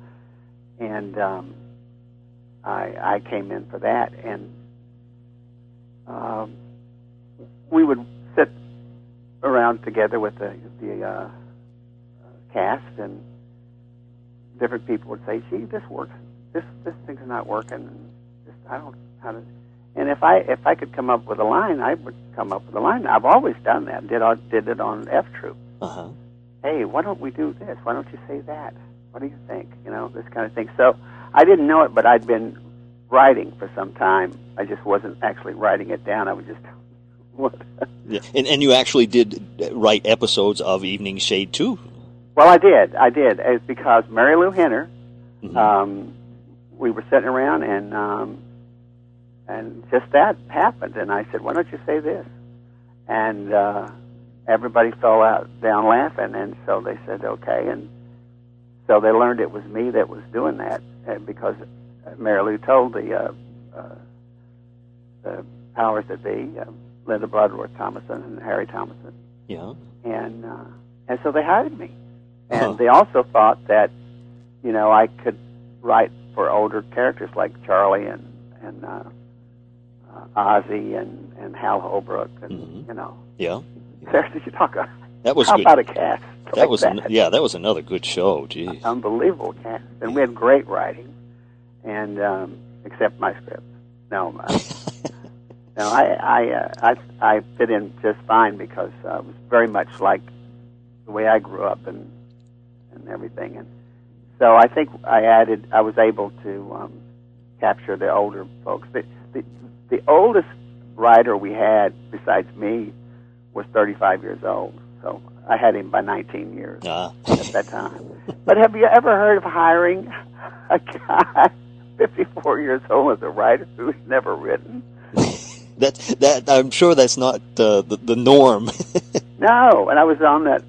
Speaker 1: And um, I I came in for that, and um, we would sit around together with the the uh, cast, and different people would say, "Gee, this works. This this thing's not working. Just, I don't how to." And if I if I could come up with a line, I would come up with a line. I've always done that. Did I did it on F Troop.
Speaker 2: Uh huh.
Speaker 1: Hey, why don't we do this? Why don't you say that? What do you think? You know, this kind of thing. So I didn't know it, but I'd been writing for some time. I just wasn't actually writing it down. I was just what.
Speaker 2: Yeah. And and you actually did write episodes of Evening Shade too.
Speaker 1: Well, I did. I did. It's because Marilu Henner,
Speaker 2: Mhm.
Speaker 1: um, we were sitting around and um, and just that happened. And I said, "Why don't you say this?" And uh, everybody fell out down laughing. And so they said, "Okay." And so they learned it was me that was doing that uh, because Marilu told the uh, uh, the powers that be, uh, Linda Bloodworth Thomason and Harry Thomason,
Speaker 2: Yeah.
Speaker 1: and uh, and so they hired me. And
Speaker 2: Huh.
Speaker 1: they also thought that you know I could write for older characters like Charlie and and uh, uh, Ossie and and Hal Holbrook and
Speaker 2: Mhm.
Speaker 1: you know
Speaker 2: Yeah.
Speaker 1: there's you talk about
Speaker 2: That was
Speaker 1: how
Speaker 2: good.
Speaker 1: about a cast
Speaker 2: that
Speaker 1: like
Speaker 2: was
Speaker 1: that?
Speaker 2: An, yeah, that was another good show. Gee.
Speaker 1: unbelievable cast, and we had great writing, and um, except my script. No, uh, no, I I, uh, I I fit in just fine because uh, it was very much like the way I grew up and and everything, and so I think I added. I was able to um, capture the older folks. The, the the oldest writer we had besides me was 35 years old, so I had him by 19 years
Speaker 2: Ah.
Speaker 1: at that time. But have you ever heard of hiring a guy 54 years old as a writer who's never written?
Speaker 2: that that I'm sure that's not uh, the the norm.
Speaker 1: No, and I was on that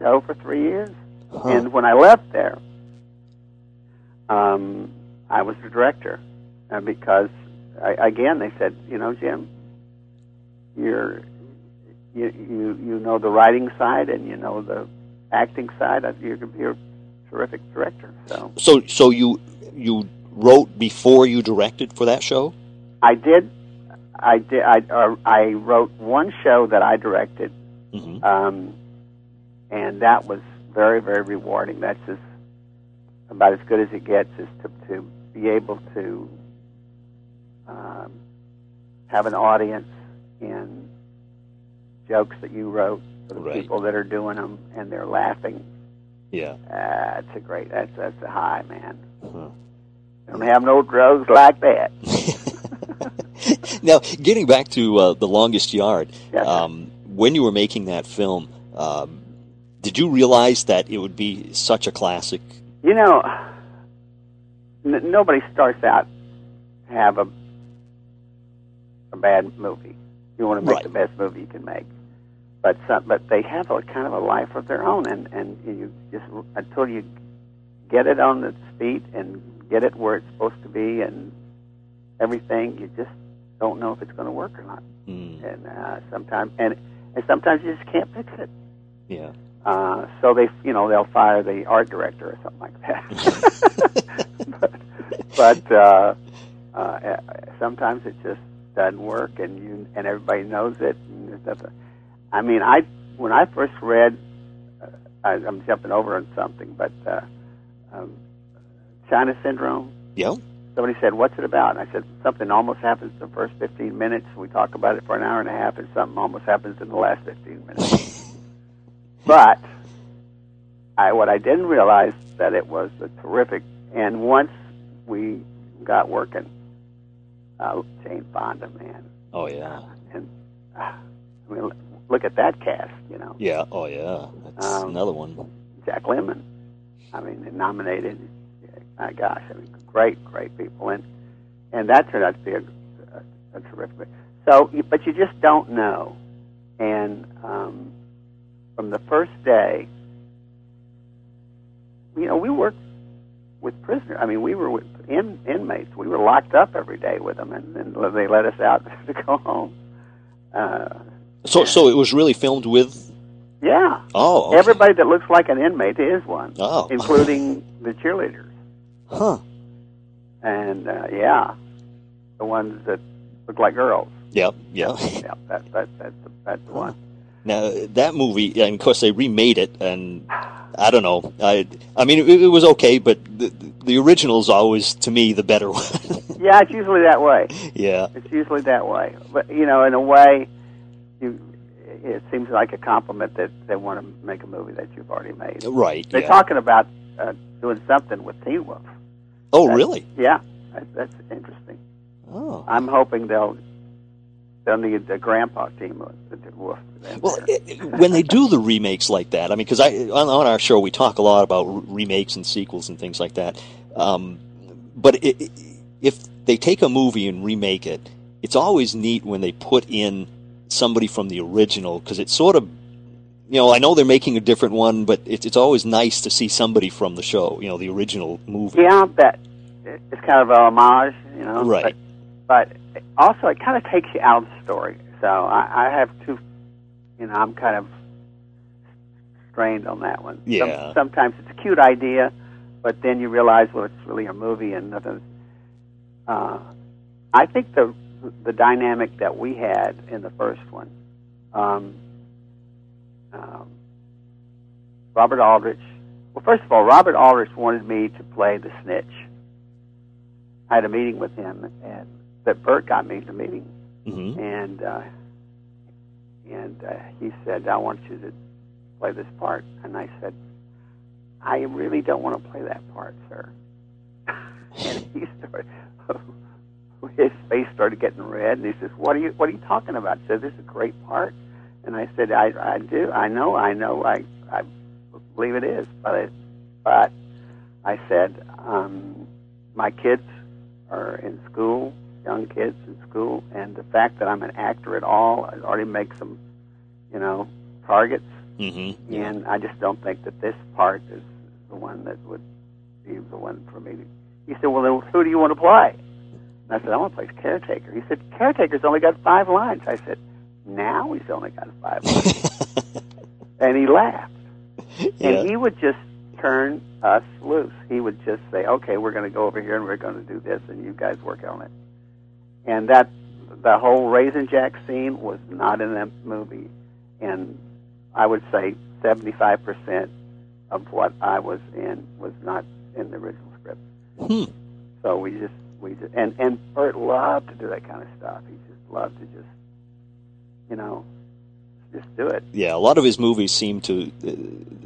Speaker 1: show for three years.
Speaker 2: Huh.
Speaker 1: And when I left there, um, I was the director uh, because, I, again, they said, you know, Jim, you're you you you know the writing side and you know the acting side. You're be a terrific director. So
Speaker 2: So so you you wrote before you directed for that show?
Speaker 1: I did. I did. I uh, I wrote one show that I directed,
Speaker 2: hmm
Speaker 1: um, and that was very very rewarding. That's as about as good as it gets. Is to to be able to um, have an audience in jokes that you wrote for the
Speaker 2: Right.
Speaker 1: people that are doing them, and they're laughing.
Speaker 2: Yeah.
Speaker 1: Uh, it's a great. That's that's a high, man.
Speaker 2: Huh.
Speaker 1: Don't have no drugs like that.
Speaker 2: now, getting back to uh, the longest yard,
Speaker 1: Yes,
Speaker 2: um, when you were making that film, um, did you realize that it would be such a classic?
Speaker 1: You know, n- nobody starts out to have a a bad movie. You want to make
Speaker 2: Right.
Speaker 1: the best movie you can make, but some, but they have a kind of a life of their own, and and you just until you get it on its feet and get it where it's supposed to be and everything, you just don't know if it's going to work or not.
Speaker 2: Mm,
Speaker 1: And uh, sometimes and and sometimes you just can't fix it.
Speaker 2: yeah.
Speaker 1: Uh, so they, you know, they'll fire the art director or something like that. but but uh, uh, sometimes it just doesn't work, and you and everybody knows it. And nothing. I mean, I when I first read, uh, I, I'm jumping over on something, but uh, um, China Syndrome.
Speaker 2: Yeah.
Speaker 1: Somebody said, "What's it about?" And I said, "Something almost happens in the first 15 minutes. We talk about it for an hour and a half, and something almost happens in the last 15 minutes." But I, what I didn't realize that it was a terrific. And once we got working, uh, Jane Fonda, man,
Speaker 2: Oh yeah.
Speaker 1: and uh, I mean, look at that cast. You know,
Speaker 2: Yeah. Oh yeah. That's
Speaker 1: Um,
Speaker 2: another one.
Speaker 1: Jack Lemmon. I mean, they nominated. My gosh, I mean, great, great people, and and that turned out to be a, a, a terrific. So, you- but you just don't know. And um, from the first day, you know, we worked with prisoners. I mean, we were with in, inmates. We were locked up every day with them, and, and they let us out to go home. Uh,
Speaker 2: So so it was really filmed with.
Speaker 1: yeah,
Speaker 2: Oh. okay.
Speaker 1: everybody that looks like an inmate is one,
Speaker 2: Oh.
Speaker 1: including the cheerleaders.
Speaker 2: Huh.
Speaker 1: and uh, yeah, the ones that look like girls.
Speaker 2: Yep. Yep.
Speaker 1: yep. that that that's that's the one.
Speaker 2: Now that movie, and of course they remade it, and I don't know. I I mean, it, it was okay, but the the original is always to me the better one.
Speaker 1: Yeah, it's usually that way.
Speaker 2: yeah.
Speaker 1: It's usually that way. But you know, in a way, you it seems like a compliment that they want to make a movie that you've already made.
Speaker 2: Right.
Speaker 1: They're
Speaker 2: yeah.
Speaker 1: talking about uh, doing something with Teen Wolf.
Speaker 2: oh,
Speaker 1: That's-
Speaker 2: really?
Speaker 1: Yeah, that, that's interesting.
Speaker 2: Oh.
Speaker 1: I'm hoping they'll they'll need the grandpa team. The
Speaker 2: Well, it, it- when they do the remakes like that, I mean, because I on, on our show we talk a lot about re- remakes and sequels and things like that. Um, but it, it, if they take a movie and remake it, it's always neat when they put in somebody from the original because it's sort of, you know, I know they're making a different one, but it's it's always nice to see somebody from the show, you know, the original movie.
Speaker 1: Yeah, that it's kind of a homage, you know.
Speaker 2: Right.
Speaker 1: But, but also, it kind of takes you out of the story. So I, I have two. You know, I'm kind of strained on that one.
Speaker 2: Yeah.
Speaker 1: Some, sometimes it's a cute idea, but then you realize, well, it's really a movie and nothing. Uh, I think the the dynamic that we had in the first one, um, um, Robert Aldrich. Well, first of all, Robert Aldrich wanted me to play the snitch. I had a meeting with him, and that Burt got me the meeting,
Speaker 2: hmm
Speaker 1: and uh, and uh, he said, "I want you to play this part," and I said, "I really don't want to play that part, sir." and he started, his face started getting red, and he says, "What are you What are you talking about?" I said, "This is a great part," and I said, "I I do, I know, I know, I I believe it is, but I, but I said, um, my kids are in school." Young kids in school, and the fact that I'm an actor at all already makes them, you know, targets.
Speaker 2: hmm
Speaker 1: And I just don't think that this part is the one that would be the one for me. He said, "Well, then who do you want to play?" And I said, "I want to play caretaker." He said, "Caretaker's only got five lines." I said, "Now he's only got five lines," and he laughed.
Speaker 2: Yeah.
Speaker 1: And he would just turn us loose. He would just say, "Okay, we're going to go over here and we're going to do this, and you guys work on it." And that the whole Raisin Jack scene was not in that movie, and I would say seventy-five percent of what I was in was not in the original script.
Speaker 2: Hmm.
Speaker 1: So we just we just and and Burt loved to do that kind of stuff. He just loved to just you know just do it.
Speaker 2: Yeah, a lot of his movies seem to uh,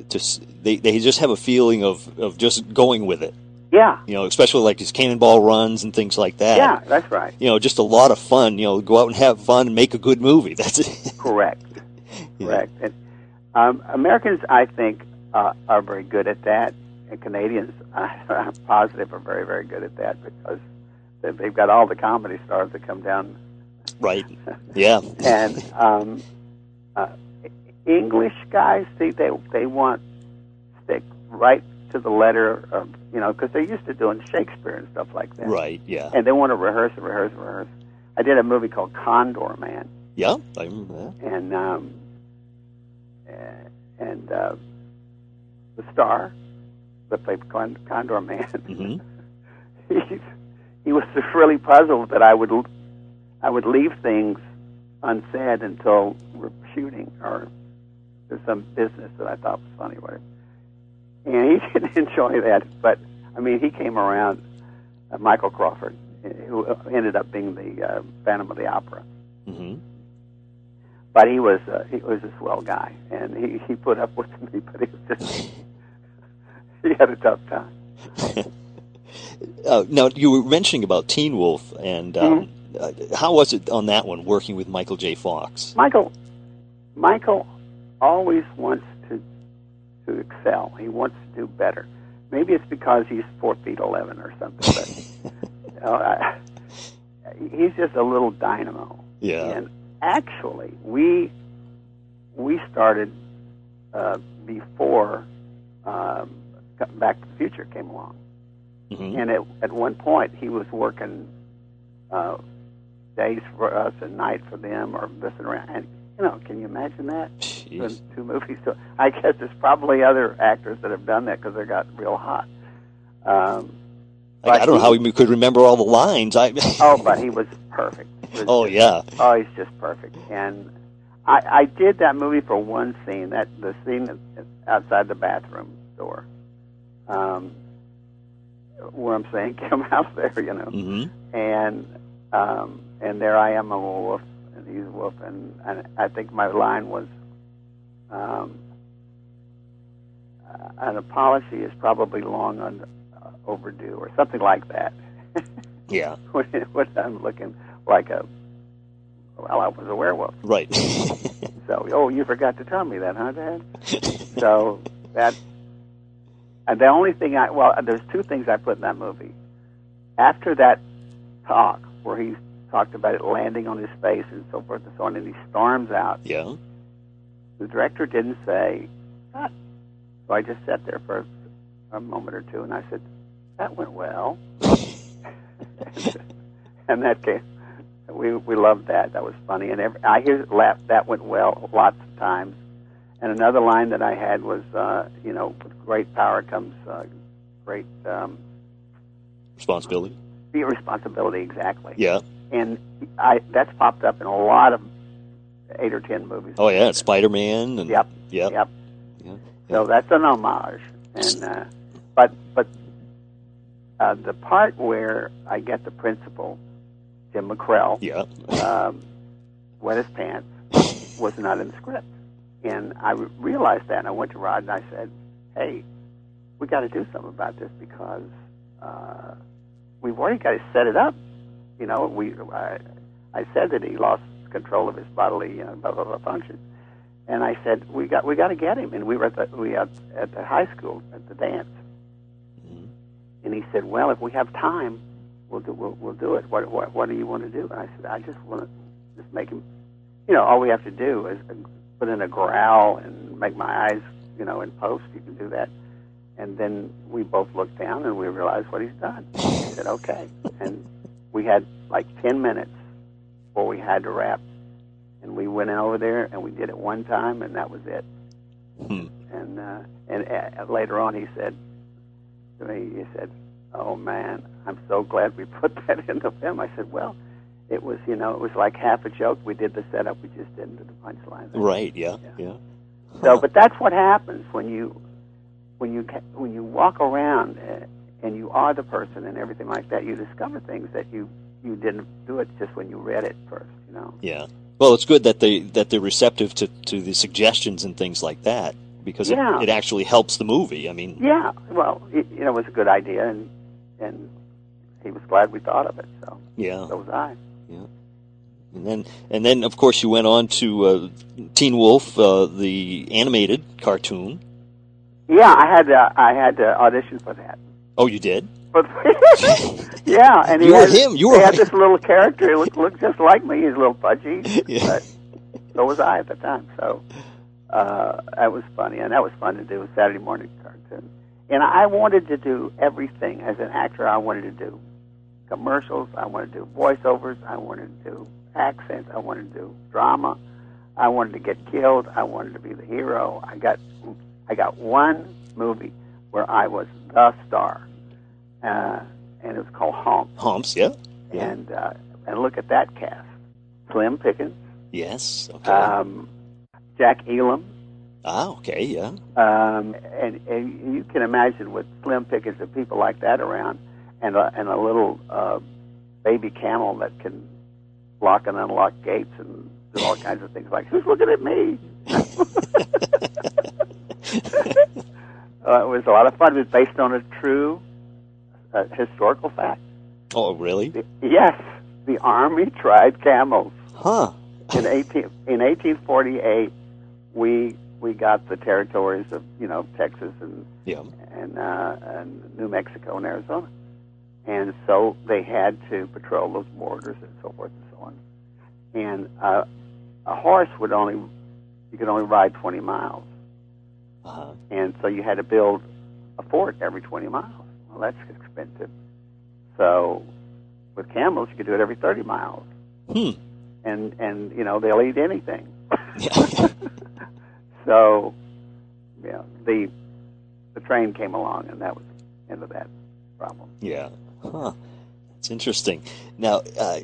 Speaker 2: to s- they they just have a feeling of of just going with it.
Speaker 1: Yeah,
Speaker 2: You know, especially like his cannonball runs and things like that.
Speaker 1: yeah, that's right.
Speaker 2: You know, just a lot of fun. You know, go out and have fun and make a good movie. That's it.
Speaker 1: Correct.
Speaker 2: Yeah.
Speaker 1: Correct. And, um, Americans, I think, uh, are very good at that, and Canadians, I'm positive, are very, very good at that because they- they've got all the comedy stars that come down.
Speaker 2: Right. Yeah.
Speaker 1: And um, uh, English guys, see, they they want stick right to the letter of you know because they're used to doing Shakespeare and stuff like that,
Speaker 2: Right. Yeah.
Speaker 1: and they want to rehearse and rehearse and rehearse. I did a movie called Condor Man.
Speaker 2: Yeah. I remember that.
Speaker 1: and um, uh, and uh, the star that played Con- Condor Man.
Speaker 2: Mm-hmm.
Speaker 1: he he was really puzzled that I would I would leave things unsaid until we're shooting or there's some business that I thought was funny, whatever. And he didn't enjoy that, but I mean, he came around. Uh, Michael Crawford, uh, who ended up being the uh, Phantom of the Opera
Speaker 2: hmm
Speaker 1: but he was uh, he was a swell guy, and he he put up with me, but he was just he had a tough time.
Speaker 2: Uh, now you were mentioning about Teen Wolf, and um, uh, how was it on that one working with Michael J. Fox?
Speaker 1: Michael Michael always wants to excel. He wants to do better. Maybe it's because he's four feet eleven or something, but I, he's just a little dynamo.
Speaker 2: Yeah.
Speaker 1: And actually, we we started uh, before um, Back to the Future came along,
Speaker 2: hmm
Speaker 1: and at at one point he was working uh, days for us and night for them, or this and around. And you know, can you imagine that?
Speaker 2: Jeez.
Speaker 1: two movies. So I guess there's probably other actors that have done that because they got real hot. Um,
Speaker 2: I, I don't know how he could remember all the lines. I.
Speaker 1: oh, but he was perfect. He was
Speaker 2: oh
Speaker 1: just
Speaker 2: yeah.
Speaker 1: Oh, he's just perfect. And I, I did that movie for one scene, that the scene outside the bathroom door, um, where I'm saying, "Come out there," you know.
Speaker 2: hmm
Speaker 1: And um, and there I am, I'm a wolf, and he's a wolf, and, and I think my line was, um, uh, "An apology is probably long uh, overdue," or something like that.
Speaker 2: Yeah.
Speaker 1: when, when I'm looking like a well, I was a werewolf.
Speaker 2: Right.
Speaker 1: So, oh, you forgot to tell me that, huh, Dad? so that, and the only thing I well, there's two things I put in that movie. After that talk, where he talked about it landing on his face and so forth and so on, and he storms out,
Speaker 2: yeah.
Speaker 1: the director didn't say, "Cut." So I just sat there for a moment or two, and I said, "That went well," and that came. We we loved that. That was funny, and every, I hear laugh. That went well lots of times, and another line that I had was, uh, you know, with great power comes uh, great um,
Speaker 2: Responsibility.
Speaker 1: responsibility. Exactly.
Speaker 2: Yeah.
Speaker 1: And I that's popped up in a lot of eight or ten movies.
Speaker 2: Oh yeah, Spider Man. And,
Speaker 1: Yep.
Speaker 2: Yep.
Speaker 1: Yep.
Speaker 2: Yeah.
Speaker 1: So that's an homage, and uh, but but uh, the part where I get the principal, Jim MacKrell,
Speaker 2: Yeah.
Speaker 1: um, wet his pants, was not in the script, and I re- realized that, and I went to Rod and I said, "Hey, we got to do something about this because uh, we've already got to set it up." You know, we I, I said that he lost control of his bodily uh, blah, blah, blah function. And I said, we got we got to get him. And we were at the we at, at the high school at the dance.
Speaker 2: Mhm.
Speaker 1: And he said, well, if we have time, we'll do we'll, we'll do it. What, what what do you want to do? And I said, I just want to just make him. You know, all we have to do is put in a growl and make my eyes, you know, in post. You can do that. And then we both looked down and we realized what he's done. He said, okay. And we had like 10 minutes before we had to wrap. And we went over there and we did it one time and that was it.
Speaker 2: Hmm.
Speaker 1: And uh, and uh, later on he said to me, he said, "Oh man, I'm so glad we put that in the film." I said, "Well, it was you know it was like half a joke. We did the setup, we just didn't do the punchline."
Speaker 2: Right. Yeah.
Speaker 1: Yeah.
Speaker 2: Yeah.
Speaker 1: So, but that's what happens when you when you when you walk around uh, and you are the person and everything like that. You discover things that you you didn't do it just when you read it first. You know.
Speaker 2: Yeah. Well, it's good that they that they're receptive to, to the suggestions and things like that because
Speaker 1: Yeah.
Speaker 2: it, it actually helps the movie. I mean,
Speaker 1: Yeah. Well, it, you know, it was a good idea, and and he was glad we thought of it. So
Speaker 2: yeah.
Speaker 1: so was I. Yeah.
Speaker 2: And then and then of course you went on to uh, Teen Wolf, uh, the animated cartoon.
Speaker 1: Yeah, I had to, I had to audition for that.
Speaker 2: Oh, you did?
Speaker 1: But yeah, and he
Speaker 2: You were
Speaker 1: had,
Speaker 2: him. You
Speaker 1: he
Speaker 2: were
Speaker 1: had this little character. He looked, looked just like me. He's a little pudgy,
Speaker 2: Yeah.
Speaker 1: but so was I at the time. So uh, that was funny, and that was fun to do. a Saturday morning cartoon, and I wanted to do everything as an actor. I wanted to do commercials. I wanted to do voiceovers. I wanted to do accents. I wanted to do drama. I wanted to get killed. I wanted to be the hero. I got I got one movie where I was the star, uh, and it was called Home.
Speaker 2: Hawmps, yeah. Yeah.
Speaker 1: And uh, and look at that cast: Slim Pickens,
Speaker 2: Yes. Okay.
Speaker 1: um, Jack Elam,
Speaker 2: ah, okay, yeah.
Speaker 1: um, and, and you can imagine with Slim Pickens and people like that around, and a, and a little uh, baby camel that can lock and unlock gates and do all kinds of things like, who's looking at me? uh, it was a lot of fun. It was based on a true uh, historical fact.
Speaker 2: Oh, really?
Speaker 1: The- yes, the Army tried camels
Speaker 2: Huh.
Speaker 1: in eighteen in eighteen forty eight. We we got the territories of you know Texas and
Speaker 2: Yeah.
Speaker 1: and, uh, and New Mexico and Arizona, and so they had to patrol those borders and so forth and so on. And uh, a horse would only you could only ride twenty miles,
Speaker 2: Uh-huh.
Speaker 1: and so you had to build a fort every twenty miles. Well, that's expensive. So with camels, you could do it every thirty miles
Speaker 2: Hmm.
Speaker 1: and and you know they'll eat anything. So, yeah, the the train came along, and that was the end of that problem.
Speaker 2: Yeah. Huh. That's interesting. Now, uh,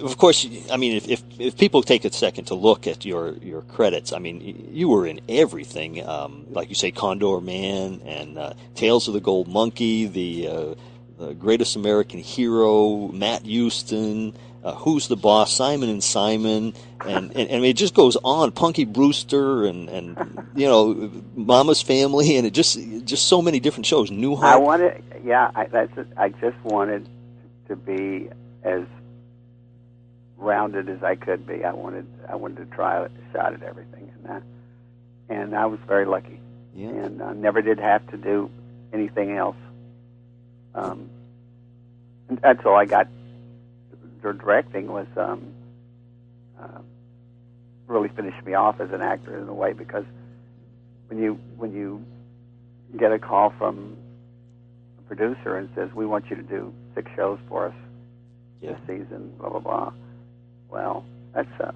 Speaker 2: of course, I mean, if, if if people take a second to look at your your credits, I mean, you were in everything. Um, like you say, Condor Man and uh, Tales of the Gold Monkey, the uh, the Greatest American Hero, Matt Houston. Uh, Who's the boss? Simon and Simon, and, and and it just goes on. Punky Brewster, and and you know, Mama's Family, and it just just so many different shows. New
Speaker 1: I wanted, yeah, I, that's. I just wanted to be as rounded as I could be. I wanted, I wanted to try a shot at everything, and uh, and I was very lucky,
Speaker 2: yeah.
Speaker 1: and I never did have to do anything else. Um, and that's all I got. Directing was um, uh, really finished me off as an actor in a way because when you when you get a call from a producer and says we want you to do six shows for us
Speaker 2: Yeah.
Speaker 1: this season, blah blah blah. Well, that's uh,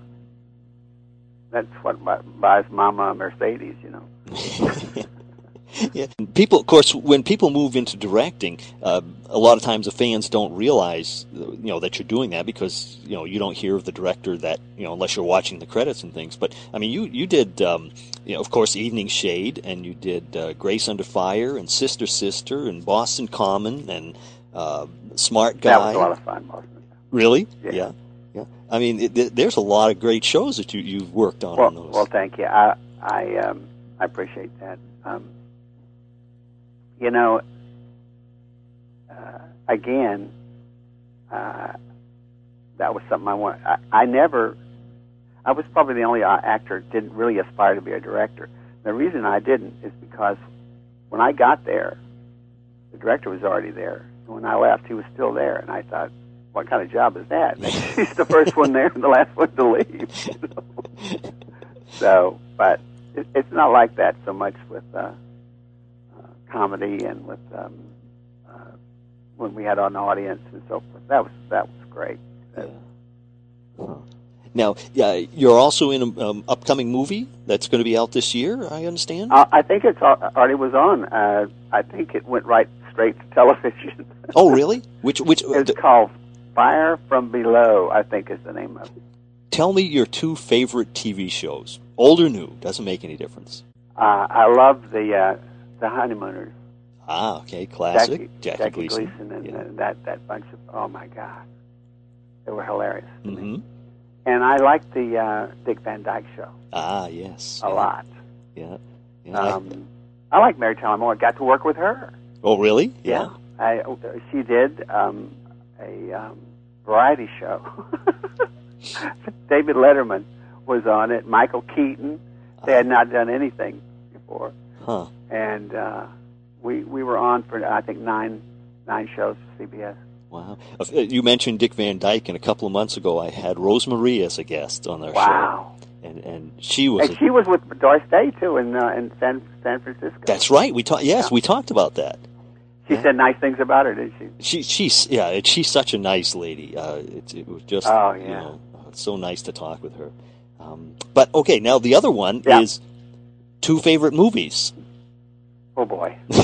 Speaker 1: that's what bu- buys Mama a Mercedes, you know.
Speaker 2: yeah. People, of course, when people move into directing, uh, a lot of times the fans don't realize, you know, that you're doing that because you know you don't hear of the director that you know unless you're watching the credits and things. But I mean, you you did, um, you know, of course, Evening Shade, and you did uh, Grace Under Fire, and Sister Sister, and Boston Common, and uh, Smart Guy.
Speaker 1: That was a lot of fun, Boston.
Speaker 2: Really?
Speaker 1: Yeah.
Speaker 2: yeah. yeah. I mean, it, there's a lot of great shows that you you've worked on
Speaker 1: Well,
Speaker 2: on those.
Speaker 1: well, thank you. I I um, I appreciate that. Um, you know, uh, again, uh, that was something I want. I, I never. I was probably the only uh, actor didn't really aspire to be a director. The reason I didn't is because when I got there, the director was already there. When I left, he was still there, and I thought, "What kind of job is that?" He's the first one there and the last one to leave. you know? So, but it, it's not like that so much with uh, uh, comedy and with um, uh, when we had an audience and so forth. That was that was great.
Speaker 2: Yeah. Now, yeah, you're also in an um, upcoming movie that's going to be out this year. I understand.
Speaker 1: Uh, I think it's already was on. Uh, I think it went right straight to television.
Speaker 2: Oh, really? Which which?
Speaker 1: it's
Speaker 2: d-
Speaker 1: called Fire from Below. I think is the name of it.
Speaker 2: tell me your two favorite TV shows, old or new, doesn't make any difference.
Speaker 1: Uh, I love the uh, the Honeymooners.
Speaker 2: Ah, okay, classic.
Speaker 1: Jackie,
Speaker 2: Jackie,
Speaker 1: Gleason,
Speaker 2: Gleason.
Speaker 1: and
Speaker 2: yeah.
Speaker 1: uh, that that bunch of oh my god, they were hilarious. to me.
Speaker 2: hmm
Speaker 1: And I like the uh, Dick Van Dyke Show
Speaker 2: Ah, yes.
Speaker 1: a
Speaker 2: yeah,
Speaker 1: lot.
Speaker 2: Yeah. yeah I-
Speaker 1: Um, I like Mary Tyler Moore. Got to work with her.
Speaker 2: oh, really?
Speaker 1: Yeah, I, she did um, a um, variety show. David Letterman was on it. Michael Keaton. They had not done anything before,
Speaker 2: Huh.
Speaker 1: and uh, we we were on for I think nine nine shows for CBS.
Speaker 2: Wow. Uh, You mentioned Dick Van Dyke, and a couple of months ago, I had Rose Marie as a guest on our
Speaker 1: Wow.
Speaker 2: show, and and she was.
Speaker 1: And
Speaker 2: a-
Speaker 1: she was with Doris Day too in uh, in San San Francisco.
Speaker 2: that's right. We talked. Yes,
Speaker 1: Yeah.
Speaker 2: we talked about that.
Speaker 1: She
Speaker 2: Yeah.
Speaker 1: said nice things about her, didn't she?
Speaker 2: She she's yeah. She's such a nice lady. Uh, it, it was just
Speaker 1: Oh,
Speaker 2: you
Speaker 1: yeah.
Speaker 2: know uh, so nice to talk with her. Um, but okay, now the other one
Speaker 1: Yeah.
Speaker 2: is two favorite movies.
Speaker 1: Oh boy.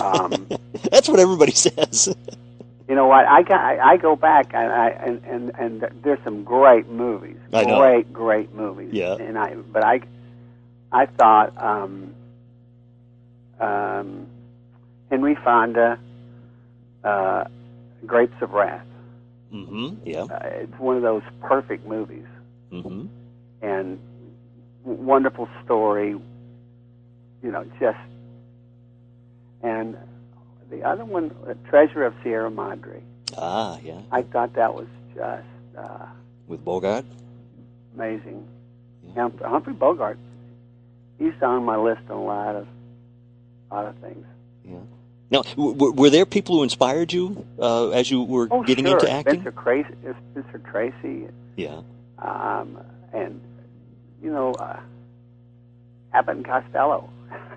Speaker 1: Um,
Speaker 2: That's what everybody says.
Speaker 1: You know what? I got, I, I go back and I and, and and there's some great movies.
Speaker 2: I know.
Speaker 1: Great, great movies.
Speaker 2: Yeah.
Speaker 1: And I but I I thought um um Henry Fonda uh Grapes of Wrath.
Speaker 2: hmm Yeah.
Speaker 1: Uh, it's one of those perfect movies
Speaker 2: hmm
Speaker 1: and w- wonderful story. You know, just and the other one, uh, Treasure of Sierra Madre.
Speaker 2: Ah, yeah.
Speaker 1: I thought that was just uh,
Speaker 2: With Bogart.
Speaker 1: amazing.
Speaker 2: Yeah.
Speaker 1: Humphrey, Humphrey Bogart, he's on my list on a lot of, lot of things.
Speaker 2: Yeah. Now, w- were there people who inspired you uh, as you were
Speaker 1: Oh,
Speaker 2: getting
Speaker 1: sure.
Speaker 2: into acting?
Speaker 1: Spencer, Tracy, Spencer Tracy,
Speaker 2: Yeah.
Speaker 1: um, and you know, uh, Abbott and Costello.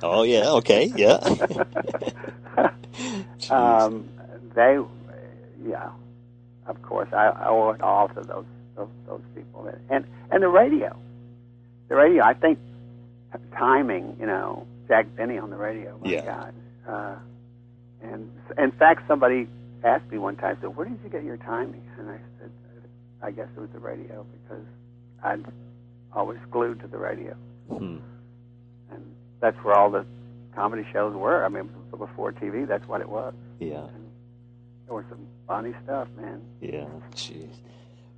Speaker 2: Oh, yeah. Okay. Yeah.
Speaker 1: Um, they, yeah, of course, I, I owe it all to those those, those people, and and the radio, the radio. I think timing, you know, Jack Benny on the radio. My
Speaker 2: Yeah.
Speaker 1: God, uh, and in fact, somebody asked me one time, said, "Where did you get your timing?" And I said, "I guess it was the radio because I'd always glued to the radio."
Speaker 2: Hmm.
Speaker 1: and that's where all the comedy shows were. I mean, before TV, that's what it was.
Speaker 2: Yeah.
Speaker 1: There was some funny stuff, man.
Speaker 2: Yeah. Jeez.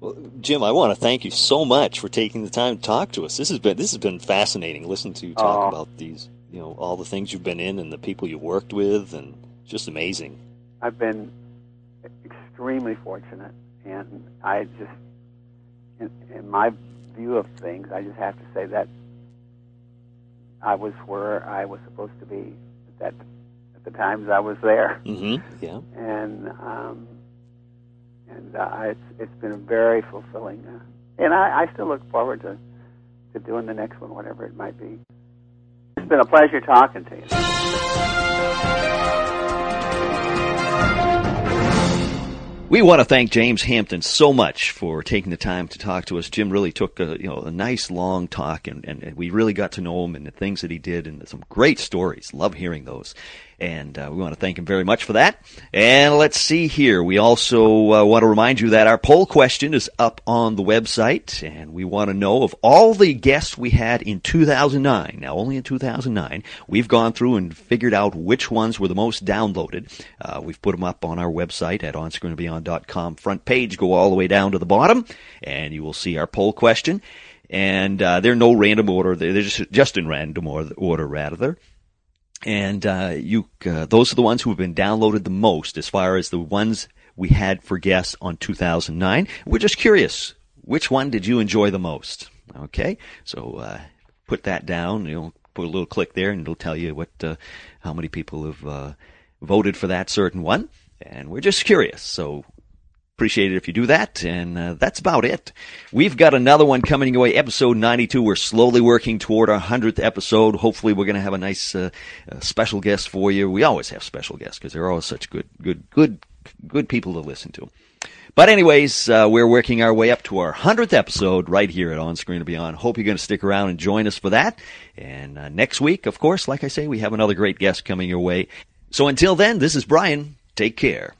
Speaker 2: Well, Jim, I want to thank you so much for taking the time to talk to us. This has been this has been fascinating. Listen to you talk
Speaker 1: Oh.
Speaker 2: about these, you know, all the things you've been in and the people you worked with, and just amazing.
Speaker 1: I've been extremely fortunate, and I just, in, in my view of things, I just have to say that I was where I was supposed to be at that at the times I was there.
Speaker 2: hmm Yeah.
Speaker 1: and um, and uh, it's it's been very fulfilling, uh, and I, I still look forward to to doing the next one, whatever it might be. It's been a pleasure talking to you.
Speaker 2: We want to thank James Hampton so much for taking the time to talk to us. Jim really took a, you know, a nice long talk and, and we really got to know him and the things that he did and some great stories. Love hearing those. And uh, we want to thank him very much for that. And let's see here. We also uh, want to remind you that our poll question is up on the website, and we want to know of all the guests we had in 2009. Now, only in 2009, we've gone through and figured out which ones were the most downloaded. Uh, we've put them up on our website at onscreenandbeyond.com front page. Go all the way down to the bottom, and you will see our poll question. And uh, they're no random order; they're just just in random order rather and uh, you uh, those are the ones who have been downloaded the most as far as the ones we had for guests on 2009. We're just curious, which one did you enjoy the most? Okay, so uh, put that down. You know, put a little click there, and it'll tell you what uh, how many people have uh, voted for that certain one. And we're just curious. So Appreciate it if you do that, and uh, that's about it. We've got another one coming your way, episode 92. We're slowly working toward our 100th episode. Hopefully we're going to have a nice uh, uh, special guest for you. We always have special guests because they're always such good, good, good, good people to listen to. But anyways, uh, we're working our way up to our 100th episode right here at On Screen and Beyond. Hope you're going to stick around and join us for that. And uh, next week, of course, like I say, we have another great guest coming your way. So until then, this is Brian. Take care.